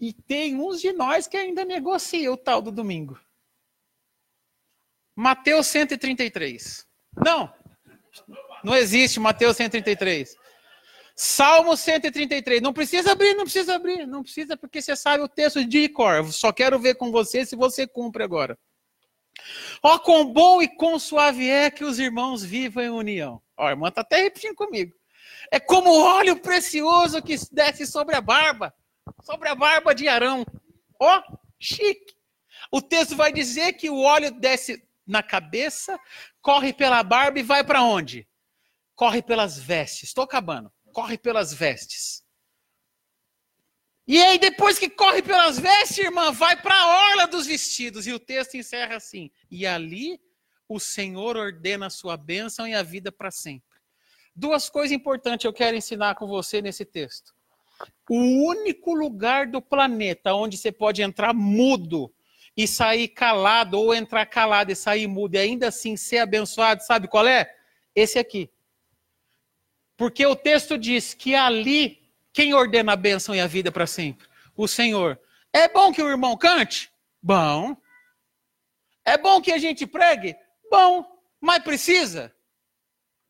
Speaker 2: E tem uns de nós que ainda negocia o tal do domingo. Mateus 133. Não, não existe Mateus 133. Salmo 133. Não precisa abrir, não precisa abrir. Não precisa, porque você sabe o texto de cor. Só quero ver com você se você cumpre agora. Ó, quão bom e quão suave é que os irmãos vivam em união. Ó, a irmã está até repetindo comigo. É como óleo precioso que desce sobre a barba, sobre a barba de Arão. Ó, chique. O texto vai dizer que o óleo desce na cabeça, corre pela barba e vai para onde? Corre pelas vestes. Estou acabando. Corre pelas vestes. E aí, depois que corre pelas vestes, irmã, vai para a orla dos vestidos. E o texto encerra assim: E ali o Senhor ordena a sua bênção e a vida para sempre. Duas coisas importantes eu quero ensinar com você nesse texto. O único lugar do planeta onde você pode entrar mudo e sair calado, ou entrar calado e sair mudo e ainda assim ser abençoado, sabe qual é? Esse aqui. Porque o texto diz que ali quem ordena a bênção e a vida para sempre? O Senhor. É bom que o irmão cante? Bom. É bom que a gente pregue? Bom. Mas precisa?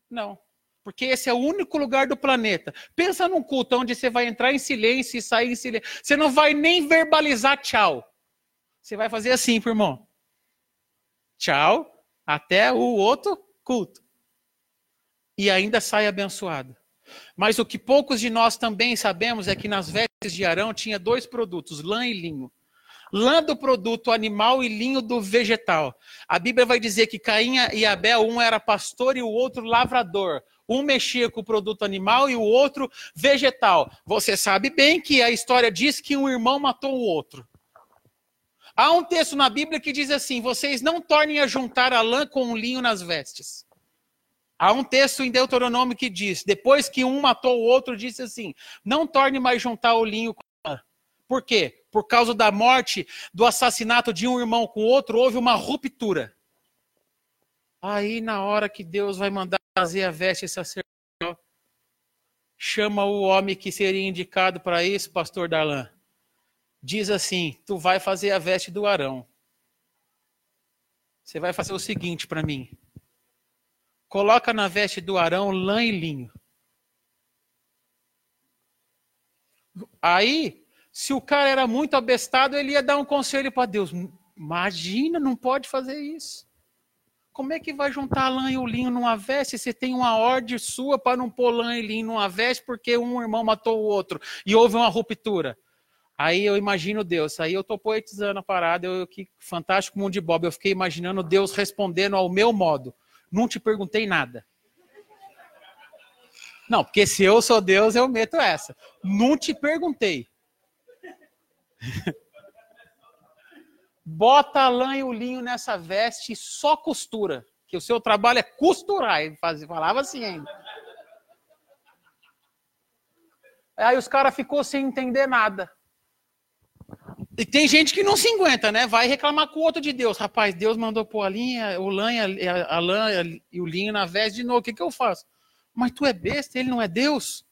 Speaker 2: Não. Porque esse é o único lugar do planeta. Pensa num culto onde você vai entrar em silêncio e sair em silêncio. Você não vai nem verbalizar tchau. Você vai fazer assim, irmão. Tchau, até o outro culto. E ainda sai abençoado. Mas o que poucos de nós também sabemos é que nas vestes de Arão tinha dois produtos, lã e linho. Lã do produto animal e linho do vegetal. A Bíblia vai dizer que Caim e Abel, um era pastor e o outro lavrador. Um mexia com o produto animal e o outro vegetal. Você sabe bem que a história diz que um irmão matou o outro. Há um texto na Bíblia que diz assim: vocês não tornem a juntar a lã com o linho nas vestes. Há um texto em Deuteronômio que diz: depois que um matou o outro, disse assim: não torne mais juntar o linho com a Por quê? Por causa da morte, do assassinato de um irmão com o outro, houve uma ruptura. Aí, na hora que Deus vai mandar fazer a veste sacerdotal, chama o homem que seria indicado para isso, pastor Darlan. Diz assim: Tu vai fazer a veste do Arão. Você vai fazer o seguinte para mim Coloca na veste do Arão lã e linho. Aí, se o cara era muito abestado, ele ia dar um conselho para Deus. Imagina, não pode fazer isso. Como é que vai juntar lã e o linho numa veste? Você tem uma ordem sua para não pôr lã e linho numa veste porque um irmão matou o outro e houve uma ruptura. Aí eu imagino Deus, aí eu estou poetizando a parada, eu, que fantástico mundo de Bob, eu fiquei imaginando Deus respondendo ao meu modo. Não te perguntei nada. Não, porque se eu sou Deus, eu meto essa. Não te perguntei. Bota a lã e o linho nessa veste e só costura. Que o seu trabalho é costurar. Ele falava assim ainda. Aí os caras ficou sem entender nada. E tem gente que não se aguenta, né? Vai reclamar com o outro de Deus. Rapaz, Deus mandou pôr a linha, o lã, a, a lã e o linho na veste de novo. O que, que eu faço? Mas tu é besta, ele não é Deus?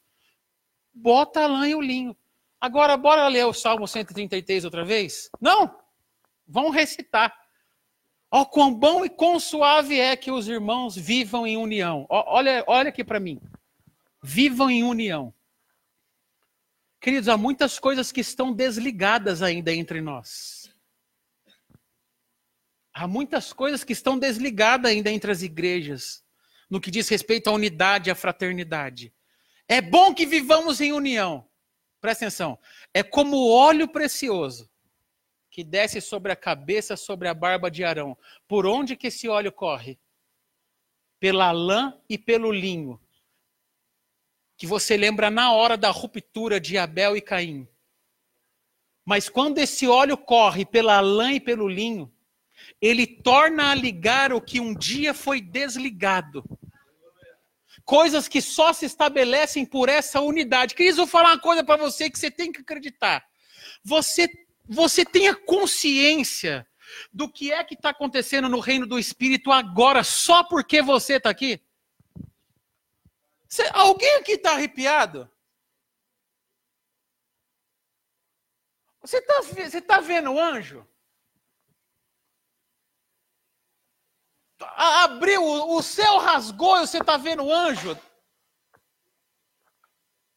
Speaker 2: Bota a lã e o linho. Agora, bora ler o Salmo 133 outra vez? Não! Vamos recitar. Ó, oh, quão bom e quão suave é que os irmãos vivam em união. Oh, olha, olha aqui para mim. Vivam em união. Queridos, há muitas coisas que estão desligadas ainda entre nós. Há muitas coisas que estão desligadas ainda entre as igrejas, no que diz respeito à unidade e à fraternidade. É bom que vivamos em união. Presta atenção. É como óleo precioso que desce sobre a cabeça, sobre a barba de Arão. Por onde que esse óleo corre? Pela lã e pelo linho que você lembra na hora da ruptura de Abel e Caim. Mas quando esse óleo corre pela lã e pelo linho, ele torna a ligar o que um dia foi desligado. Coisas que só se estabelecem por essa unidade. Queridos, vou falar uma coisa para você que você tem que acreditar. Você, você tenha consciência do que é que está acontecendo no reino do Espírito agora, só porque você está aqui? Cê, alguém aqui está arrepiado? Você está você tá vendo o anjo? Abriu, o céu rasgou e você está vendo o anjo?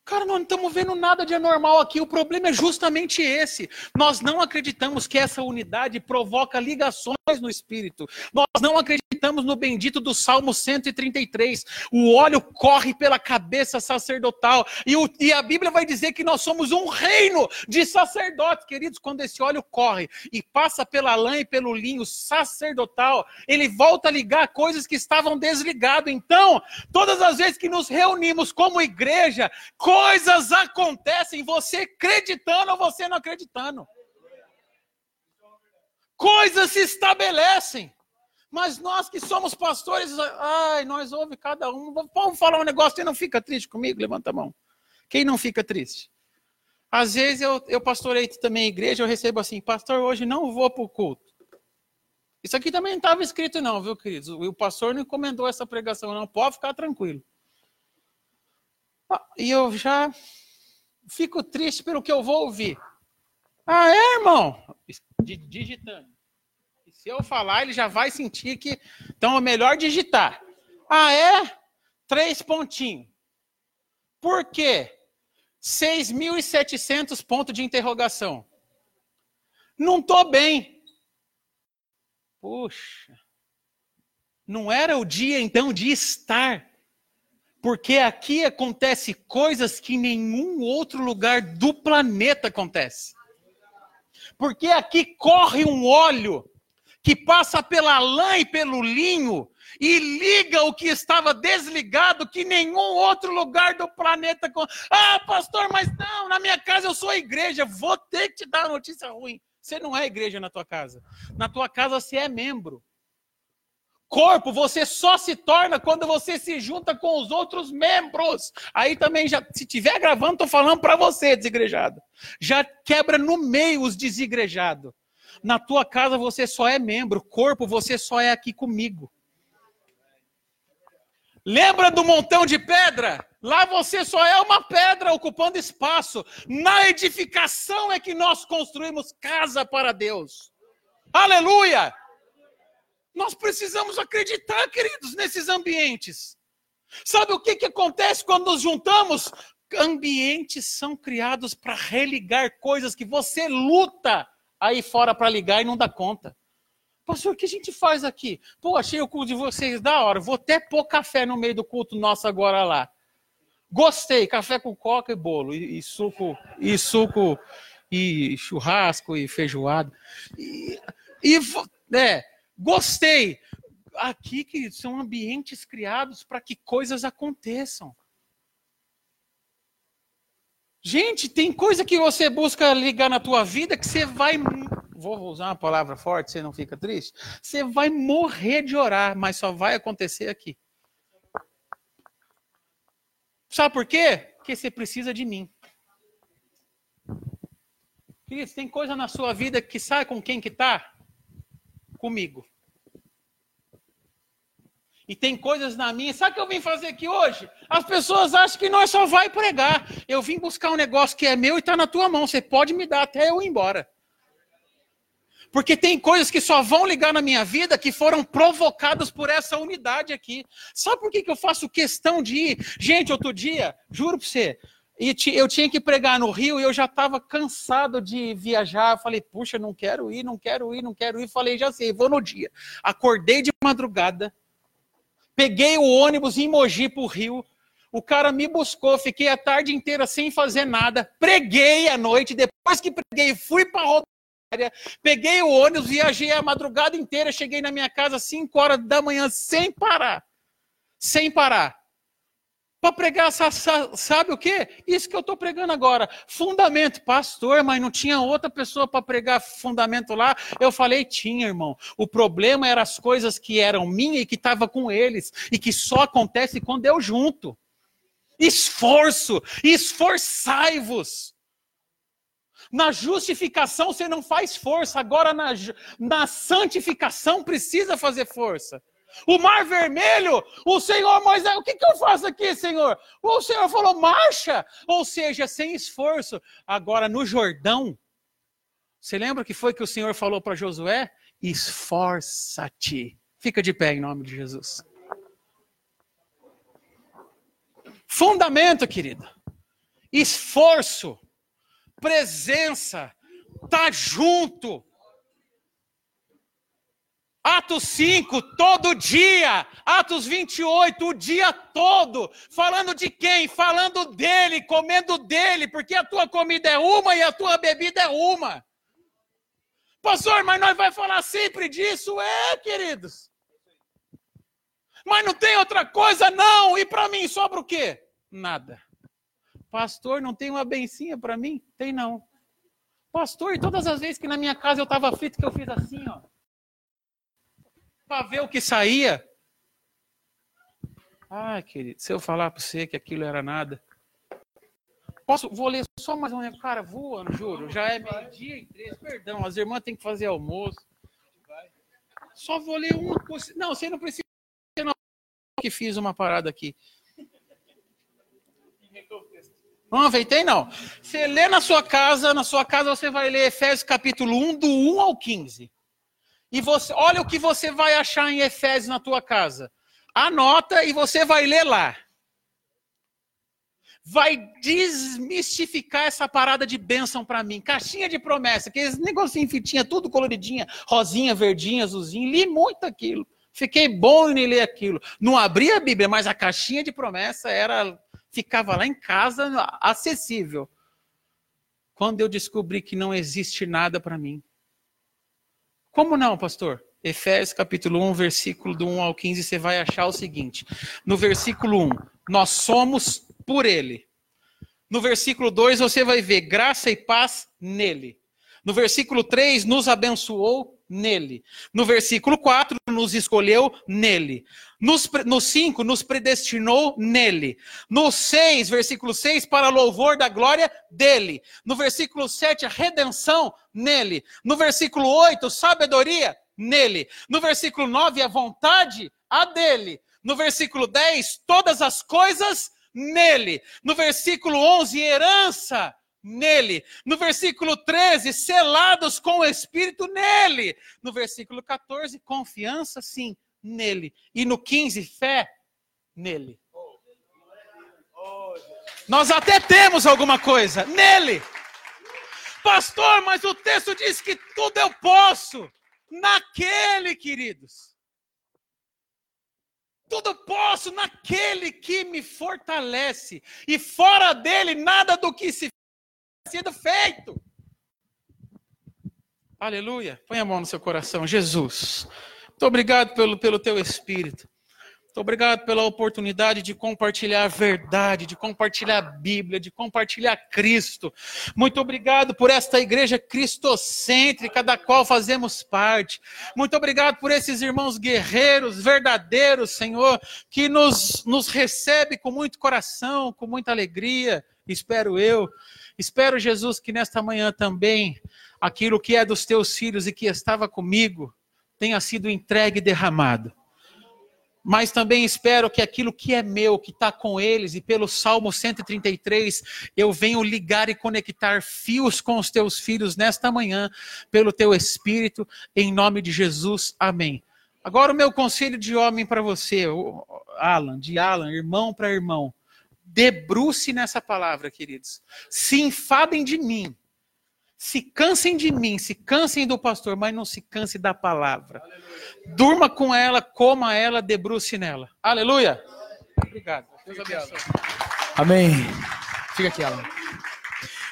Speaker 2: Cara, nós não estamos vendo nada de anormal aqui. O problema é justamente esse. Nós não acreditamos que essa unidade provoca ligações no espírito. Nós não acreditamos no bendito do Salmo 133. O óleo corre pela cabeça sacerdotal. E, o, e a Bíblia vai dizer que nós somos um reino de sacerdotes, queridos. Quando esse óleo corre e passa pela lã e pelo linho sacerdotal, ele volta a ligar coisas que estavam desligadas. Então, todas as vezes que nos reunimos como igreja, coisas acontecem, você acreditando ou você não acreditando. Coisas se estabelecem. Mas nós que somos pastores, ai, nós ouvimos cada um. Vamos falar um negócio, você não fica triste comigo? Levanta a mão. Quem não fica triste? Às vezes eu, eu pastorei também igreja, eu recebo assim, pastor, hoje não vou para o culto. Isso aqui também não estava escrito não, viu, queridos? O, o pastor não encomendou essa pregação não, pode ficar tranquilo. Ah, e eu já fico triste pelo que eu vou ouvir. Ah, é, irmão? Digitando. E se eu falar, ele já vai sentir que. Então é melhor digitar. Ah, é? Três pontinhos. Por quê? 6.700 pontos de interrogação. Não estou bem. Puxa. Não era o dia, então, de estar porque aqui acontece coisas que nenhum outro lugar do planeta acontece. Porque aqui corre um óleo que passa pela lã e pelo linho e liga o que estava desligado que nenhum outro lugar do planeta. Ah, pastor, mas não, na minha casa eu sou igreja, vou ter que te dar notícia ruim. Você não é igreja na tua casa. Na tua casa você é membro. Corpo você só se torna quando você se junta com os outros membros. Aí também já, se tiver gravando, tô falando para você, desigrejado. Já quebra no meio os desigrejados. Na tua casa você só é membro, corpo você só é aqui comigo. Lembra do montão de pedra? Lá você só é uma pedra ocupando espaço. Na edificação é que nós construímos casa para Deus. Aleluia! Nós precisamos acreditar, queridos, nesses ambientes. Sabe o que, que acontece quando nos juntamos? Ambientes são criados para religar coisas que você luta aí fora para ligar e não dá conta. Pastor, o que a gente faz aqui? Pô, achei o culto de vocês da hora. Vou até pôr café no meio do culto nosso agora lá. Gostei, café com coca e bolo, e, e suco, e suco, e churrasco, e feijoada. E, e né, Gostei. Aqui, queridos, são ambientes criados para que coisas aconteçam. Gente, tem coisa que você busca ligar na tua vida que você vai. Vou usar uma palavra forte, você não fica triste? Você vai morrer de orar, mas só vai acontecer aqui. Sabe por quê? Porque você precisa de mim. Queridos, tem coisa na sua vida que sabe com quem que tá? Comigo. E tem coisas na minha. Sabe o que eu vim fazer aqui hoje? As pessoas acham que nós só vai pregar. Eu vim buscar um negócio que é meu e está na tua mão. Você pode me dar até eu ir embora. Porque tem coisas que só vão ligar na minha vida que foram provocadas por essa unidade aqui. Sabe por que, que eu faço questão de ir? Gente, outro dia, juro para você, eu tinha que pregar no Rio e eu já estava cansado de viajar. Eu falei, puxa, não quero ir, não quero ir, não quero ir. Falei, já sei, vou no dia. Acordei de madrugada Peguei o ônibus em Mogi para o Rio. O cara me buscou, fiquei a tarde inteira sem fazer nada. Preguei à noite. Depois que preguei, fui para a rodoviária. Peguei o ônibus, viajei a madrugada inteira. Cheguei na minha casa às 5 horas da manhã sem parar. Sem parar. Para pregar, sabe o que? Isso que eu estou pregando agora. Fundamento, pastor, mas não tinha outra pessoa para pregar fundamento lá. Eu falei, tinha, irmão. O problema eram as coisas que eram minhas e que estava com eles. E que só acontece quando eu junto. Esforço, esforçai-vos. Na justificação você não faz força, agora na, na santificação precisa fazer força. O mar vermelho, o Senhor Moisés, o que, que eu faço aqui, Senhor? O Senhor falou, marcha, ou seja, sem esforço. Agora no Jordão, você lembra que foi que o Senhor falou para Josué? Esforça-te. Fica de pé em nome de Jesus. Fundamento, querido. Esforço, presença, tá junto. Atos 5, todo dia. Atos 28, o dia todo. Falando de quem? Falando dele, comendo dele, porque a tua comida é uma e a tua bebida é uma. Pastor, mas nós vai falar sempre disso? É, queridos. Mas não tem outra coisa, não. E para mim sobra o quê? Nada. Pastor, não tem uma bencinha para mim? Tem não. Pastor, todas as vezes que na minha casa eu estava aflito, que eu fiz assim, ó para ver o que saía. Ah, querido, se eu falar para você que aquilo era nada. Posso, vou ler só mais um. Cara, voando, juro. Já é meio-dia e três. Perdão, as irmãs têm que fazer almoço. Só vou ler coisa. Não, você não precisa. Não, que fiz uma parada aqui. Não aproveitei, não. Você lê na sua casa, na sua casa você vai ler Efésios capítulo 1, do 1 ao 15. E você, olha o que você vai achar em Efésios na tua casa. Anota e você vai ler lá. Vai desmistificar essa parada de bênção para mim. Caixinha de promessa, aqueles negocinho fitinha, tudo coloridinha, rosinha, verdinha, azulzinho. Li muito aquilo. Fiquei bom em ler aquilo. Não abri a Bíblia, mas a caixinha de promessa era ficava lá em casa, acessível. Quando eu descobri que não existe nada para mim. Como não, pastor? Efésios capítulo 1, versículo do 1 ao 15, você vai achar o seguinte. No versículo 1, nós somos por ele. No versículo 2, você vai ver graça e paz nele. No versículo 3, nos abençoou nele. No versículo 4, nos escolheu nele. Nos, no 5, nos predestinou nele. No 6, versículo 6, para louvor da glória dele. No versículo 7, a redenção nele. No versículo 8, sabedoria nele. No versículo 9, a vontade a dele. No versículo 10, todas as coisas nele. No versículo 11, herança nele. No versículo 13, selados com o Espírito nele. No versículo 14, confiança sim nele. E no 15, fé nele. Nós até temos alguma coisa nele. Pastor, mas o texto diz que tudo eu posso naquele, queridos. Tudo posso naquele que me fortalece. E fora dele, nada do que se sido feito. Aleluia. Põe a mão no seu coração. Jesus, muito obrigado pelo, pelo teu Espírito. Muito obrigado pela oportunidade de compartilhar a verdade, de compartilhar a Bíblia, de compartilhar Cristo. Muito obrigado por esta igreja cristocêntrica da qual fazemos parte. Muito obrigado por esses irmãos guerreiros, verdadeiros, Senhor, que nos, nos recebe com muito coração, com muita alegria, espero eu. Espero, Jesus, que nesta manhã também aquilo que é dos teus filhos e que estava comigo tenha sido entregue e derramado mas também espero que aquilo que é meu, que está com eles, e pelo Salmo 133, eu venho ligar e conectar fios com os teus filhos nesta manhã, pelo teu Espírito, em nome de Jesus. Amém. Agora o meu conselho de homem para você, Alan, de Alan, irmão para irmão. Debruce nessa palavra, queridos. Se enfadem de mim. Se cansem de mim, se cansem do pastor, mas não se canse da palavra. Aleluia. Durma com ela, coma ela, debruce nela. Aleluia. Obrigado. Deus abençoe.
Speaker 1: Amém. Fica aqui, Alan.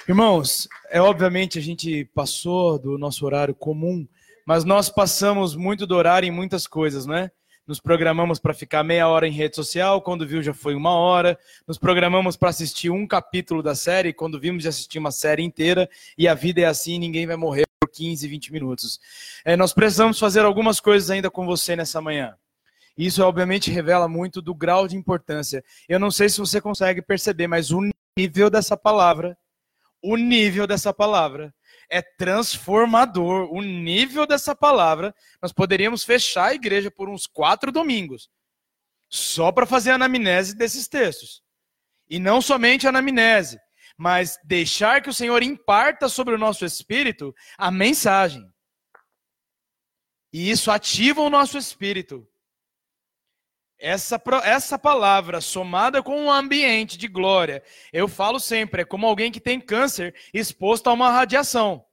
Speaker 1: Irmãos, é obviamente a gente passou do nosso horário comum, mas nós passamos muito do horário em muitas coisas, né? Nos programamos para ficar meia hora em rede social, quando viu já foi uma hora, nos programamos para assistir um capítulo da série, quando vimos já assistir uma série inteira, e a vida é assim, ninguém vai morrer por 15, 20 minutos. É, nós precisamos fazer algumas coisas ainda com você nessa manhã. Isso obviamente revela muito do grau de importância. Eu não sei se você consegue perceber, mas o nível dessa palavra, o nível dessa palavra é transformador. O nível dessa palavra, nós poderíamos fechar a igreja por uns quatro domingos, só para fazer a anamnese desses textos. E não somente a anamnese, mas deixar que o Senhor imparta sobre o nosso espírito a mensagem. E isso ativa o nosso espírito. Essa, essa palavra, somada com um ambiente de glória, eu falo sempre, é como alguém que tem câncer exposto a uma radiação.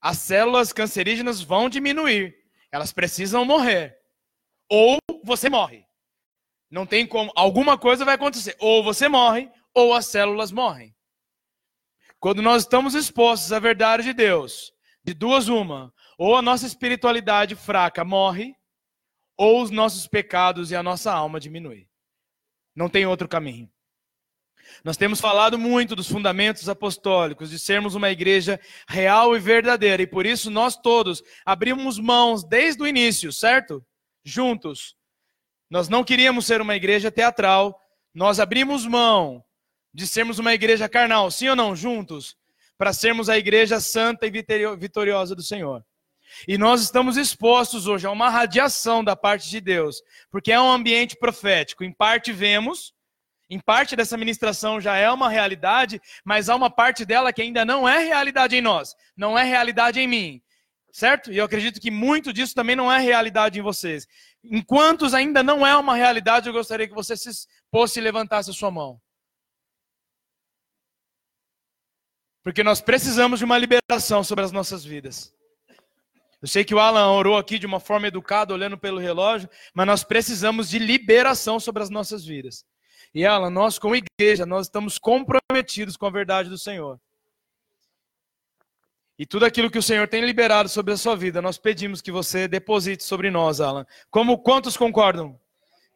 Speaker 1: As células cancerígenas vão diminuir, elas precisam morrer. Ou você morre. Não tem como, alguma coisa vai acontecer. Ou você morre, ou as células morrem. Quando nós estamos expostos à verdade de Deus, de duas uma, ou a nossa espiritualidade fraca morre, ou os nossos pecados e a nossa alma diminui. Não tem outro caminho. Nós temos falado muito dos fundamentos apostólicos, de sermos uma igreja real e verdadeira, e por isso nós todos abrimos mãos desde o início, certo? Juntos. Nós não queríamos ser uma igreja teatral, nós abrimos mão de sermos uma igreja carnal, sim ou não? Juntos, para sermos a igreja santa e vitoriosa do Senhor. E nós estamos expostos hoje a uma radiação da parte de Deus, porque é um ambiente profético. Em parte vemos, em parte dessa ministração já é uma realidade, mas há uma parte dela que ainda não é realidade em nós, não é realidade em mim. Certo? E eu acredito que muito disso também não é realidade em vocês. Enquanto ainda não é uma realidade, eu gostaria que você se fosse e levantasse a sua mão. Porque nós precisamos de uma liberação sobre as nossas vidas. Eu sei que o Alan orou aqui de uma forma educada, olhando pelo relógio, mas nós precisamos de liberação sobre as nossas vidas. E Alan, nós como igreja, nós estamos comprometidos com a verdade do Senhor. E tudo aquilo que o Senhor tem liberado sobre a sua vida, nós pedimos que você deposite sobre nós, Alan. Como quantos concordam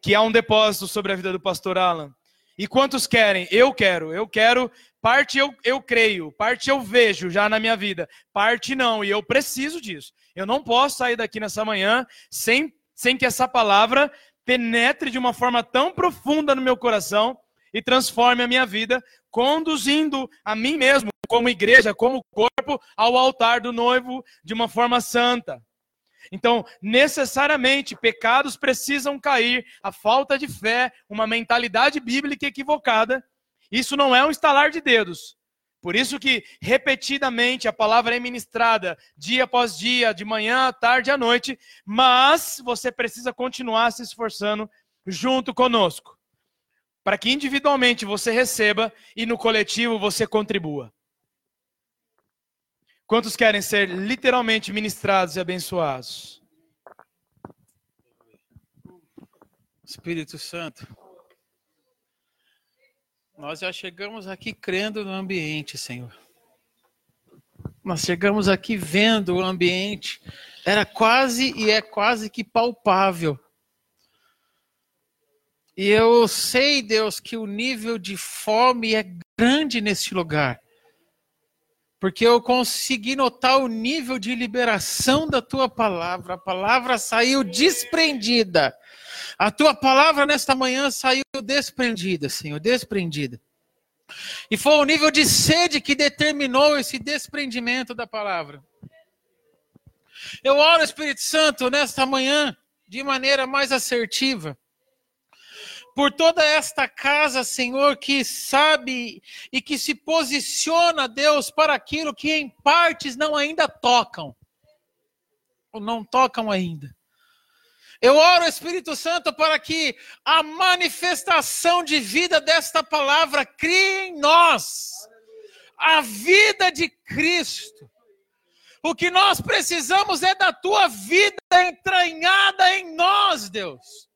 Speaker 1: que há um depósito sobre a vida do pastor Alan? E quantos querem? Eu quero, eu quero. Parte eu, eu creio, parte eu vejo já na minha vida, parte não, e eu preciso disso. Eu não posso sair daqui nessa manhã sem, sem que essa palavra penetre de uma forma tão profunda no meu coração e transforme a minha vida, conduzindo a mim mesmo, como igreja, como corpo, ao altar do noivo de uma forma santa. Então, necessariamente, pecados precisam cair, a falta de fé, uma mentalidade bíblica equivocada. Isso não é um estalar de dedos. Por isso que repetidamente a palavra é ministrada dia após dia, de manhã, à tarde, à noite, mas você precisa continuar se esforçando junto conosco, para que individualmente você receba e no coletivo você contribua. Quantos querem ser literalmente ministrados e abençoados?
Speaker 2: Espírito Santo, nós já chegamos aqui crendo no ambiente, Senhor. Nós chegamos aqui vendo o ambiente, era quase e é quase que palpável. E eu sei, Deus, que o nível de fome é grande neste lugar. Porque eu consegui notar o nível de liberação da tua palavra. A palavra saiu desprendida. A tua palavra nesta manhã saiu desprendida, Senhor, desprendida. E foi o nível de sede que determinou esse desprendimento da palavra. Eu oro, Espírito Santo, nesta manhã, de maneira mais assertiva, por toda esta casa, Senhor, que sabe e que se posiciona, Deus, para aquilo que em partes não ainda tocam, ou não tocam ainda. Eu oro, Espírito Santo, para que a manifestação de vida desta palavra crie em nós a vida de Cristo. O que nós precisamos é da tua vida entranhada em nós, Deus.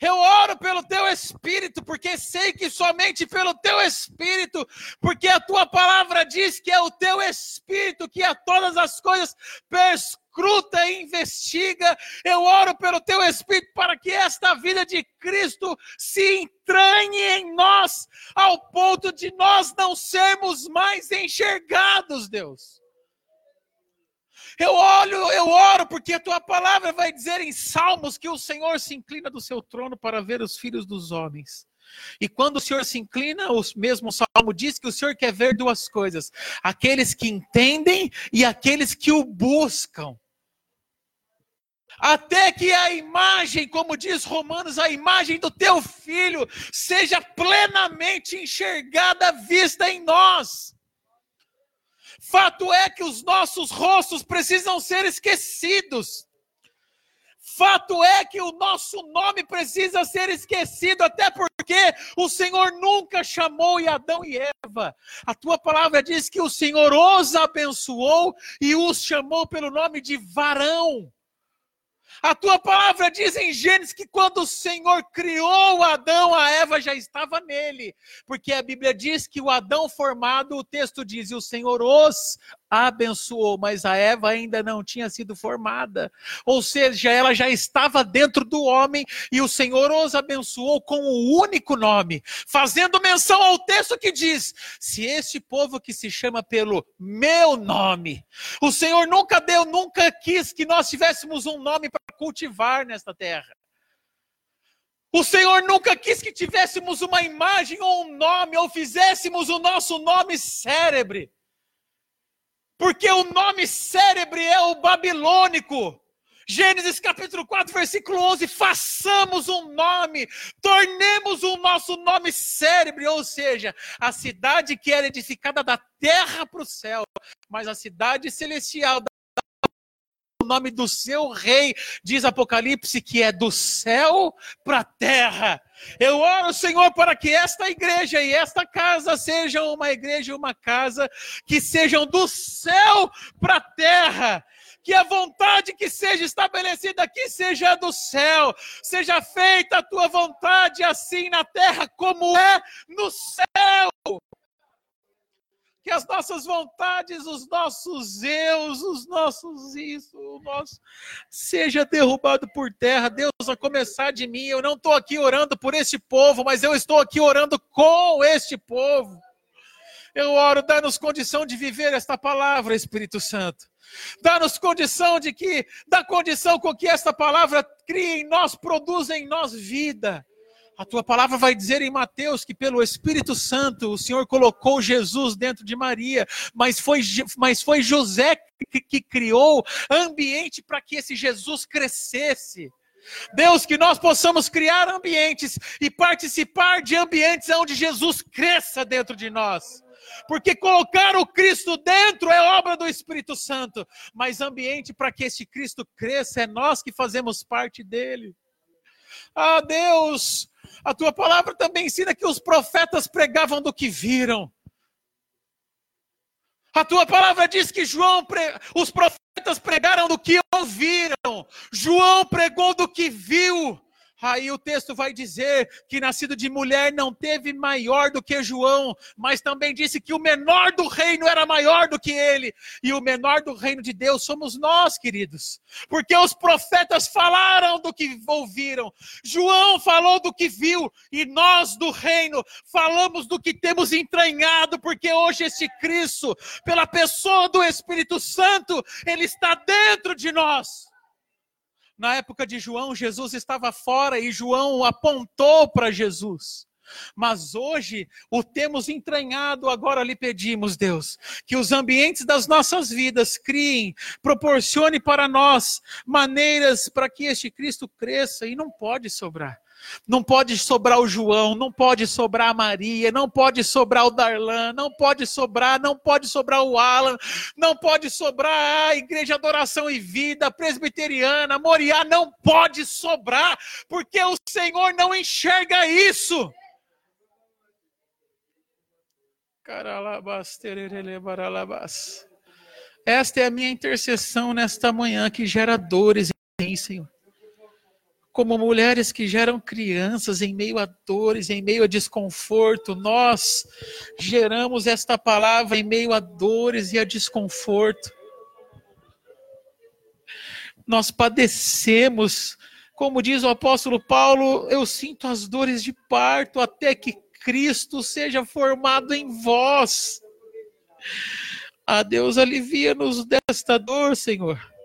Speaker 2: Eu oro pelo teu espírito, porque sei que somente pelo teu espírito, porque a tua palavra diz que é o teu espírito que a todas as coisas perscruta e investiga. Eu oro pelo teu espírito para que esta vida de Cristo se entranhe em nós, ao ponto de nós não sermos mais enxergados, Deus. Eu olho, eu oro, porque a tua palavra vai dizer em Salmos que o Senhor se inclina do seu trono para ver os filhos dos homens. E quando o Senhor se inclina, o mesmo salmo diz que o Senhor quer ver duas coisas: aqueles que entendem e aqueles que o buscam. Até que a imagem, como diz Romanos, a imagem do teu filho seja plenamente enxergada, vista em nós. Fato é que os nossos rostos precisam ser esquecidos. Fato é que o nosso nome precisa ser esquecido, até porque o Senhor nunca chamou Adão e Eva. A tua palavra diz que o Senhor os abençoou e os chamou pelo nome de varão. A tua palavra diz em Gênesis que quando o Senhor criou Adão, a Eva já estava nele. Porque a Bíblia diz que o Adão formado, o texto diz, e o Senhor os abençoou, mas a Eva ainda não tinha sido formada. Ou seja, ela já estava dentro do homem e o Senhor os abençoou com o único nome, fazendo menção ao texto que diz: Se esse povo que se chama pelo meu nome, o Senhor nunca deu, nunca quis que nós tivéssemos um nome para cultivar nesta terra. O Senhor nunca quis que tivéssemos uma imagem ou um nome, ou fizéssemos o nosso nome cérebre. Porque o nome cérebre é o babilônico. Gênesis capítulo 4, versículo 11: façamos um nome, tornemos o nosso nome cérebre, ou seja, a cidade que era edificada da terra para o céu, mas a cidade celestial nome do seu rei, diz Apocalipse, que é do céu para a terra. Eu oro, Senhor, para que esta igreja e esta casa sejam uma igreja e uma casa que sejam do céu para a terra. Que a vontade que seja estabelecida aqui seja do céu, seja feita a tua vontade assim na terra como é no céu que as nossas vontades, os nossos eus, os nossos isso, o nosso seja derrubado por terra. Deus, a começar de mim, eu não estou aqui orando por este povo, mas eu estou aqui orando com este povo. Eu oro, dá-nos condição de viver esta palavra, Espírito Santo. Dá-nos condição de que, dá condição com que esta palavra crie em nós, produza em nós vida. A tua palavra vai dizer em Mateus que pelo Espírito Santo o Senhor colocou Jesus dentro de Maria, mas foi, mas foi José que, que criou ambiente para que esse Jesus crescesse. Deus, que nós possamos criar ambientes e participar de ambientes onde Jesus cresça dentro de nós. Porque colocar o Cristo dentro é obra do Espírito Santo, mas ambiente para que esse Cristo cresça é nós que fazemos parte dele. Ah, Deus, a tua palavra também ensina que os profetas pregavam do que viram. A tua palavra diz que João, pre... os profetas pregaram do que ouviram. João pregou do que viu. Aí o texto vai dizer que nascido de mulher não teve maior do que João, mas também disse que o menor do reino era maior do que ele. E o menor do reino de Deus somos nós, queridos. Porque os profetas falaram do que ouviram, João falou do que viu, e nós do reino falamos do que temos entranhado, porque hoje esse Cristo, pela pessoa do Espírito Santo, ele está dentro de nós. Na época de João, Jesus estava fora e João apontou para Jesus. Mas hoje o temos entranhado, agora lhe pedimos, Deus, que os ambientes das nossas vidas criem, proporcione para nós maneiras para que este Cristo cresça e não pode sobrar. Não pode sobrar o João, não pode sobrar a Maria, não pode sobrar o Darlan, não pode sobrar, não pode sobrar o Alan, não pode sobrar a Igreja Adoração e Vida, Presbiteriana, Moriá, não pode sobrar, porque o Senhor não enxerga isso. Esta é a minha intercessão nesta manhã que gera dores em Senhor como mulheres que geram crianças em meio a dores, em meio a desconforto. Nós geramos esta palavra em meio a dores e a desconforto. Nós padecemos, como diz o apóstolo Paulo, eu sinto as dores de parto até que Cristo seja formado em vós. A Deus alivia-nos desta dor, Senhor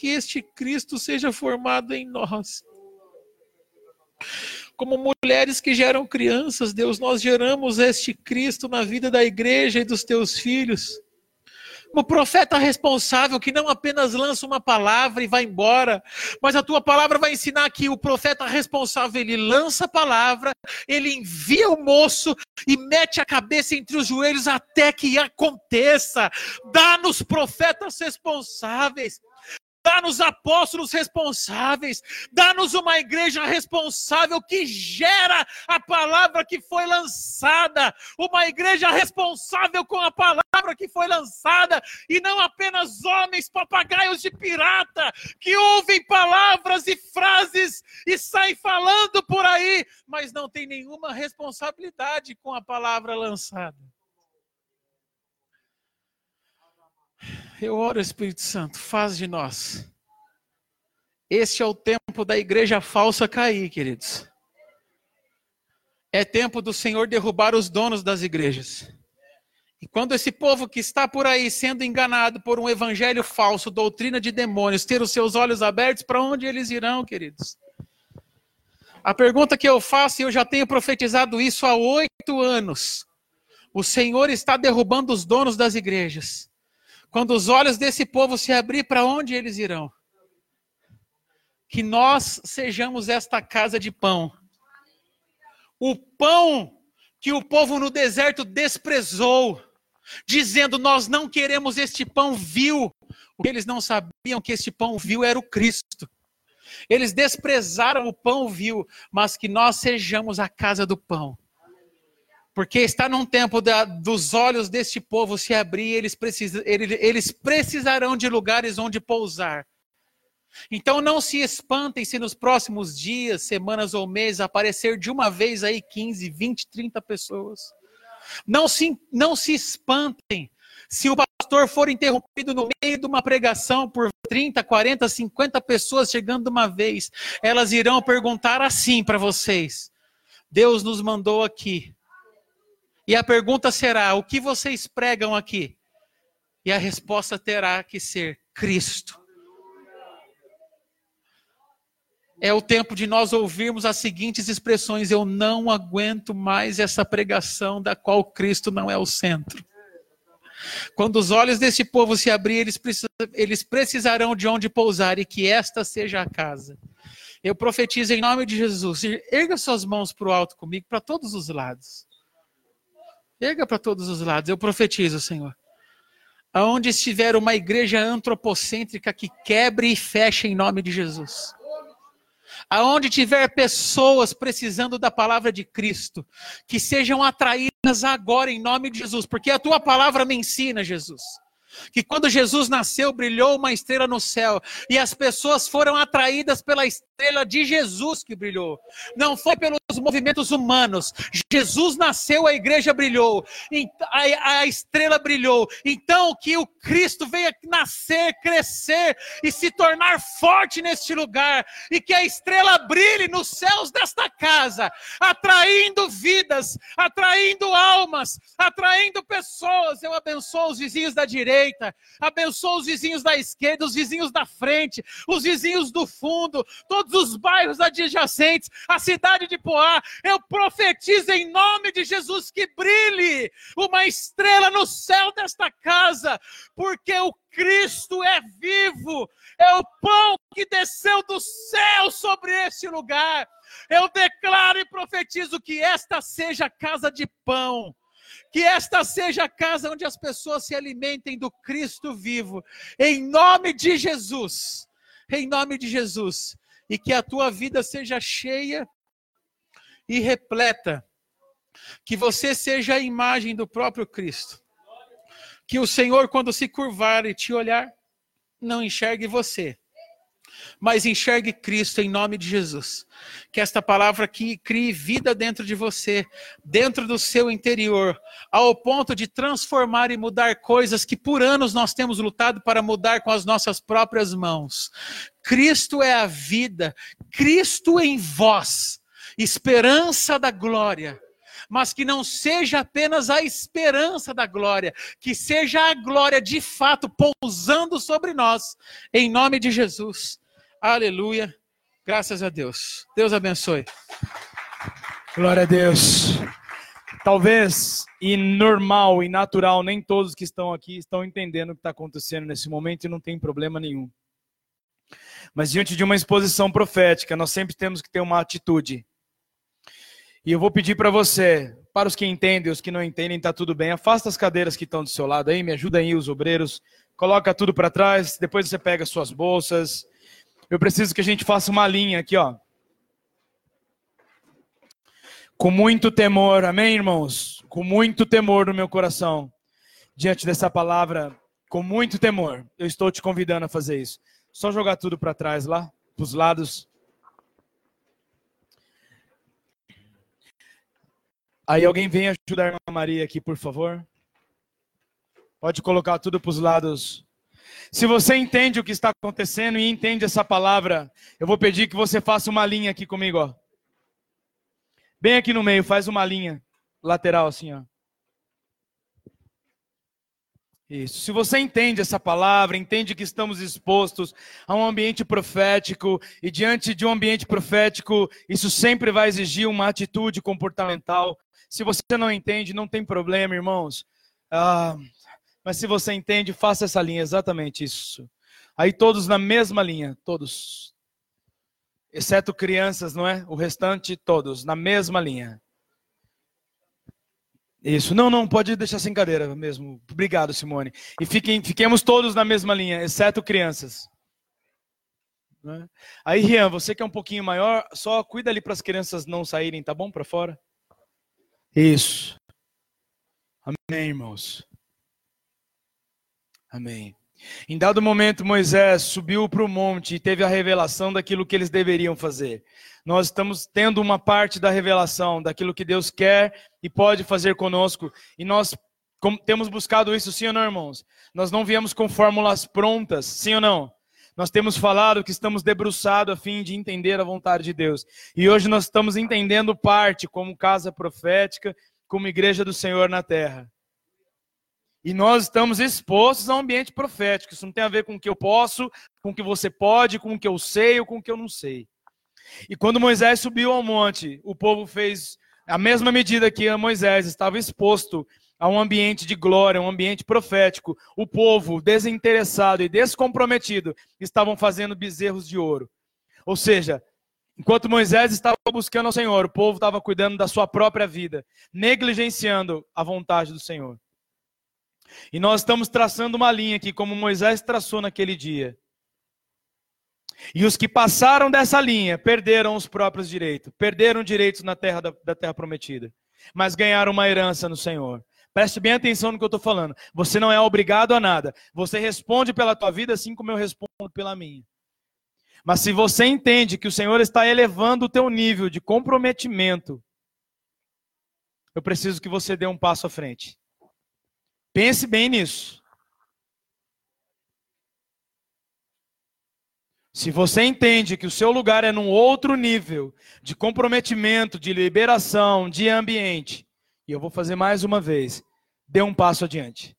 Speaker 2: que este Cristo seja formado em nós. Como mulheres que geram crianças, Deus, nós geramos este Cristo na vida da igreja e dos teus filhos. Como profeta responsável que não apenas lança uma palavra e vai embora, mas a tua palavra vai ensinar que o profeta responsável ele lança a palavra, ele envia o moço e mete a cabeça entre os joelhos até que aconteça. Dá-nos profetas responsáveis Dá-nos apóstolos responsáveis, dá-nos uma igreja responsável que gera a palavra que foi lançada, uma igreja responsável com a palavra que foi lançada, e não apenas homens papagaios de pirata que ouvem palavras e frases e saem falando por aí, mas não tem nenhuma responsabilidade com a palavra lançada. Eu oro, Espírito Santo, faz de nós. Este é o tempo da igreja falsa cair, queridos. É tempo do Senhor derrubar os donos das igrejas. E quando esse povo que está por aí sendo enganado por um evangelho falso, doutrina de demônios, ter os seus olhos abertos, para onde eles irão, queridos? A pergunta que eu faço, e eu já tenho profetizado isso há oito anos: o Senhor está derrubando os donos das igrejas. Quando os olhos desse povo se abrir, para onde eles irão? Que nós sejamos esta casa de pão. O pão que o povo no deserto desprezou, dizendo: Nós não queremos este pão vil. O que eles não sabiam que este pão vil era o Cristo. Eles desprezaram o pão vil, mas que nós sejamos a casa do pão. Porque está num tempo da, dos olhos deste povo se abrir, eles, precisam, eles, eles precisarão de lugares onde pousar. Então não se espantem se nos próximos dias, semanas ou meses aparecer de uma vez aí 15, 20, 30 pessoas. Não se, não se espantem se o pastor for interrompido no meio de uma pregação por 30, 40, 50 pessoas chegando de uma vez. Elas irão perguntar assim para vocês: Deus nos mandou aqui e a pergunta será: o que vocês pregam aqui? E a resposta terá que ser Cristo. É o tempo de nós ouvirmos as seguintes expressões: Eu não aguento mais essa pregação da qual Cristo não é o centro. Quando os olhos desse povo se abrirem, eles, eles precisarão de onde pousar e que esta seja a casa. Eu profetizo em nome de Jesus. Erga suas mãos para o alto comigo, para todos os lados. Erga para todos os lados. Eu profetizo, Senhor. Aonde estiver uma igreja antropocêntrica que quebre e feche em nome de Jesus. Aonde tiver pessoas precisando da palavra de Cristo, que sejam atraídas agora em nome de Jesus, porque a tua palavra me ensina, Jesus que quando Jesus nasceu, brilhou uma estrela no céu, e as pessoas foram atraídas pela estrela de Jesus que brilhou. Não foi pelos movimentos humanos. Jesus nasceu, a igreja brilhou, a, estrela brilhou. Então, que o Cristo venha nascer, crescer e se tornar forte neste lugar, e que a estrela brilhe nos céus desta casa, atraindo vidas, atraindo almas, atraindo pessoas. Eu abençoo os vizinhos da direita, abençoo os vizinhos da esquerda, os vizinhos da frente, os vizinhos do fundo, todos os bairros adjacentes, a cidade de Poá. Eu profetizo em nome de Jesus que brilhe uma estrela no céu desta casa, porque o Cristo é vivo, é o pão que desceu do céu sobre este lugar. Eu declaro e profetizo que esta seja a casa de pão. Que esta seja a casa onde as pessoas se alimentem do Cristo vivo, em nome de Jesus. Em nome de Jesus. E que a tua vida seja cheia e repleta. Que você seja a imagem do próprio Cristo. Que o Senhor, quando se curvar e te olhar, não enxergue você, mas enxergue Cristo em nome de Jesus. Que esta palavra aqui crie vida dentro de você, dentro do seu interior, ao ponto de transformar e mudar coisas que por anos nós temos lutado para mudar com as nossas próprias mãos. Cristo é a vida, Cristo em vós, esperança da glória mas que não seja apenas a esperança da glória, que seja a glória de fato pousando sobre nós, em nome de Jesus. Aleluia. Graças a Deus. Deus abençoe.
Speaker 1: Glória a Deus. Talvez e normal e natural, nem todos que estão aqui estão entendendo o que está acontecendo nesse momento e não tem problema nenhum. Mas diante de uma exposição profética, nós sempre temos que ter uma atitude. E eu vou pedir para você, para os que entendem, os que não entendem, está tudo bem. Afasta as cadeiras que estão do seu lado aí, me ajuda aí os obreiros. Coloca tudo para trás, depois você pega suas bolsas. Eu preciso que a gente faça uma linha aqui, ó. Com muito temor, amém, irmãos? Com muito temor no meu coração, diante dessa palavra, com muito temor, eu estou te convidando a fazer isso. Só jogar tudo para trás lá, para os lados. Aí alguém vem ajudar a irmã Maria aqui, por favor. Pode colocar tudo para os lados. Se você entende o que está acontecendo e entende essa palavra, eu vou pedir que você faça uma linha aqui comigo, ó. Bem aqui no meio, faz uma linha lateral assim, ó. Isso. Se você entende essa palavra, entende que estamos expostos a um ambiente profético, e diante de um ambiente profético, isso sempre vai exigir uma atitude comportamental. Se você não entende, não tem problema, irmãos. Ah, mas se você entende, faça essa linha, exatamente isso. Aí todos na mesma linha, todos. Exceto crianças, não é? O restante, todos, na mesma linha. Isso, não, não, pode deixar sem cadeira mesmo. Obrigado, Simone. E fiquem, fiquemos todos na mesma linha, exceto crianças. Né? Aí, Rian, você que é um pouquinho maior, só cuida ali para as crianças não saírem, tá bom? Para fora. Isso. Amém, irmãos. Amém. Em dado momento, Moisés subiu para o monte e teve a revelação daquilo que eles deveriam fazer. Nós estamos tendo uma parte da revelação daquilo que Deus quer e pode fazer conosco. E nós temos buscado isso, sim ou não, irmãos? Nós não viemos com fórmulas prontas, sim ou não? Nós temos falado que estamos debruçados a fim de entender a vontade de Deus. E hoje nós estamos entendendo parte como casa profética, como igreja do Senhor na terra. E nós estamos expostos a um ambiente profético. Isso não tem a ver com o que eu posso, com o que você pode, com o que eu sei ou com o que eu não sei. E quando Moisés subiu ao monte, o povo fez a mesma medida que Moisés estava exposto a um ambiente de glória, um ambiente profético. O povo, desinteressado e descomprometido, estavam fazendo bezerros de ouro. Ou seja, enquanto Moisés estava buscando ao Senhor, o povo estava cuidando da sua própria vida, negligenciando a vontade do Senhor. E nós estamos traçando uma linha aqui, como Moisés traçou naquele dia. E os que passaram dessa linha perderam os próprios direitos, perderam direitos na terra da, da terra prometida, mas ganharam uma herança no Senhor. Preste bem atenção no que eu estou falando. Você não é obrigado a nada. Você responde pela tua vida assim como eu respondo pela minha. Mas se você entende que o Senhor está elevando o teu nível de comprometimento, eu preciso que você dê um passo à frente. Pense bem nisso. Se você entende que o seu lugar é num outro nível de comprometimento, de liberação, de ambiente, e eu vou fazer mais uma vez, dê um passo adiante.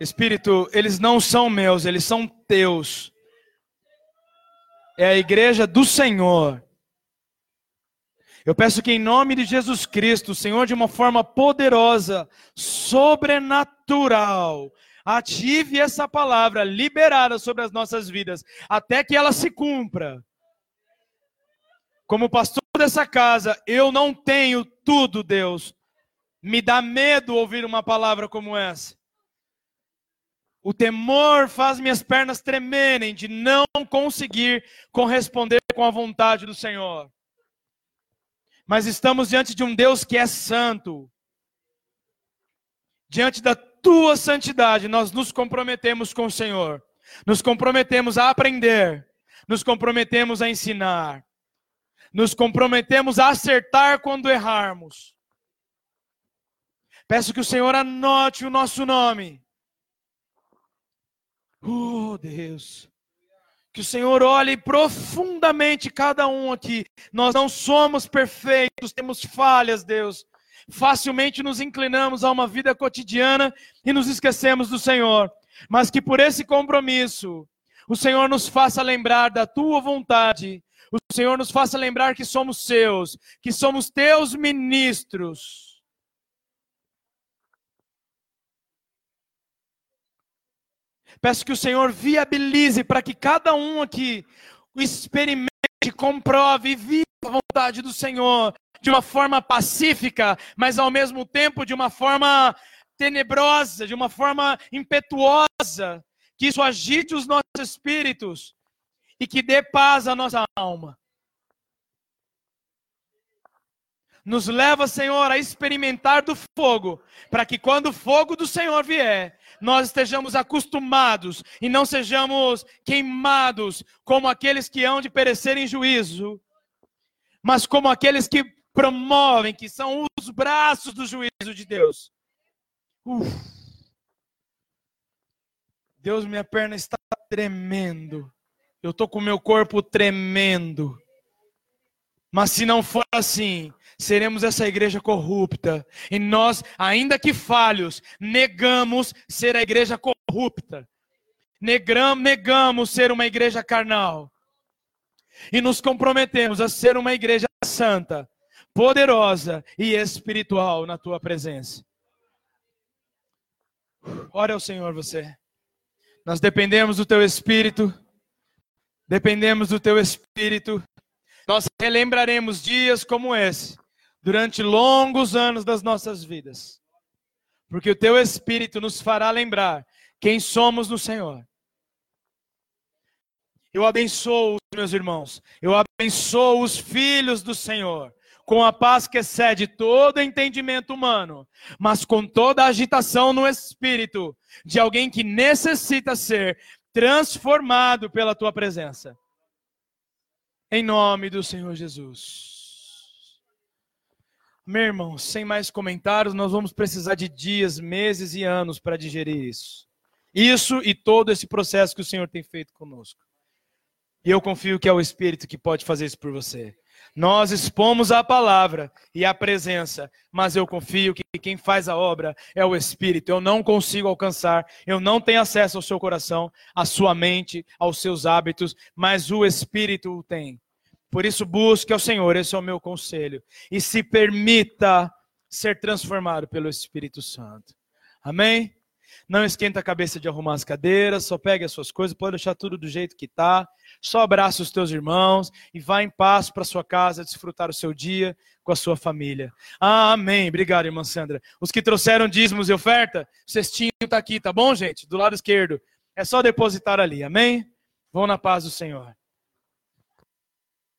Speaker 1: Espírito, eles não são meus, eles são teus. É a igreja do Senhor. Eu peço que, em nome de Jesus Cristo, Senhor, de uma forma poderosa, sobrenatural, ative essa palavra liberada sobre as nossas vidas, até que ela se cumpra. Como pastor dessa casa, eu não tenho tudo, Deus. Me dá medo ouvir uma palavra como essa. O temor faz minhas pernas tremerem de não conseguir corresponder com a vontade do Senhor mas estamos diante de um Deus que é santo. Diante da tua santidade, nós nos comprometemos com o Senhor. Nos comprometemos a aprender, nos comprometemos a ensinar, nos comprometemos a acertar quando errarmos. Peço que o Senhor anote o nosso nome. Oh, Deus. Que o Senhor olhe profundamente cada um aqui. Nós não somos perfeitos, temos falhas, Deus. Facilmente nos inclinamos a uma vida cotidiana e nos esquecemos do Senhor. Mas que por esse compromisso, o Senhor nos faça lembrar da tua vontade. O Senhor nos faça lembrar que somos seus, que somos teus ministros Peço que o Senhor viabilize para que cada um aqui experimente, comprove e viva a vontade do Senhor de uma forma pacífica, mas ao mesmo tempo de uma forma tenebrosa, de uma forma impetuosa, que isso agite os nossos espíritos e que dê paz à nossa alma. Nos leva, Senhor, a experimentar do fogo, para que quando o fogo do Senhor vier, nós estejamos acostumados e não sejamos queimados como aqueles que hão de perecer em juízo, mas como aqueles que promovem, que são os braços do juízo de Deus. Uf. Deus, minha perna está tremendo. Eu estou com meu corpo tremendo. Mas se não for assim, seremos essa igreja corrupta. E nós, ainda que falhos, negamos ser a igreja corrupta. Negamos, negamos ser uma igreja carnal. E nos comprometemos a ser uma igreja santa, poderosa e espiritual na tua presença. Ora ao Senhor você. Nós dependemos do teu espírito. Dependemos do teu espírito. Nós relembraremos dias como esse durante longos anos das nossas vidas. Porque o teu Espírito nos fará lembrar quem somos no Senhor. Eu abençoo os meus irmãos, eu abençoo os filhos do Senhor, com a paz que excede todo entendimento humano, mas com toda a agitação no espírito de alguém que necessita ser transformado pela tua presença. Em nome do Senhor Jesus. Meu irmão, sem mais comentários, nós vamos precisar de dias, meses e anos para digerir isso. Isso e todo esse processo que o Senhor tem feito conosco. E eu confio que é o Espírito que pode fazer isso por você. Nós expomos a palavra e a presença, mas eu confio que quem faz a obra é o Espírito. Eu não consigo alcançar, eu não tenho acesso ao seu coração, à sua mente, aos seus hábitos, mas o Espírito o tem. Por isso, busque ao Senhor, esse é o meu conselho. E se permita ser transformado pelo Espírito Santo. Amém? Não esquenta a cabeça de arrumar as cadeiras, só pegue as suas coisas, pode deixar tudo do jeito que está. Só abraça os teus irmãos e vá em paz para sua casa, desfrutar o seu dia com a sua família. Amém. Obrigado, irmã Sandra. Os que trouxeram dízimos e oferta, o cestinho está aqui, tá bom, gente? Do lado esquerdo. É só depositar ali. Amém? Vão na paz do Senhor.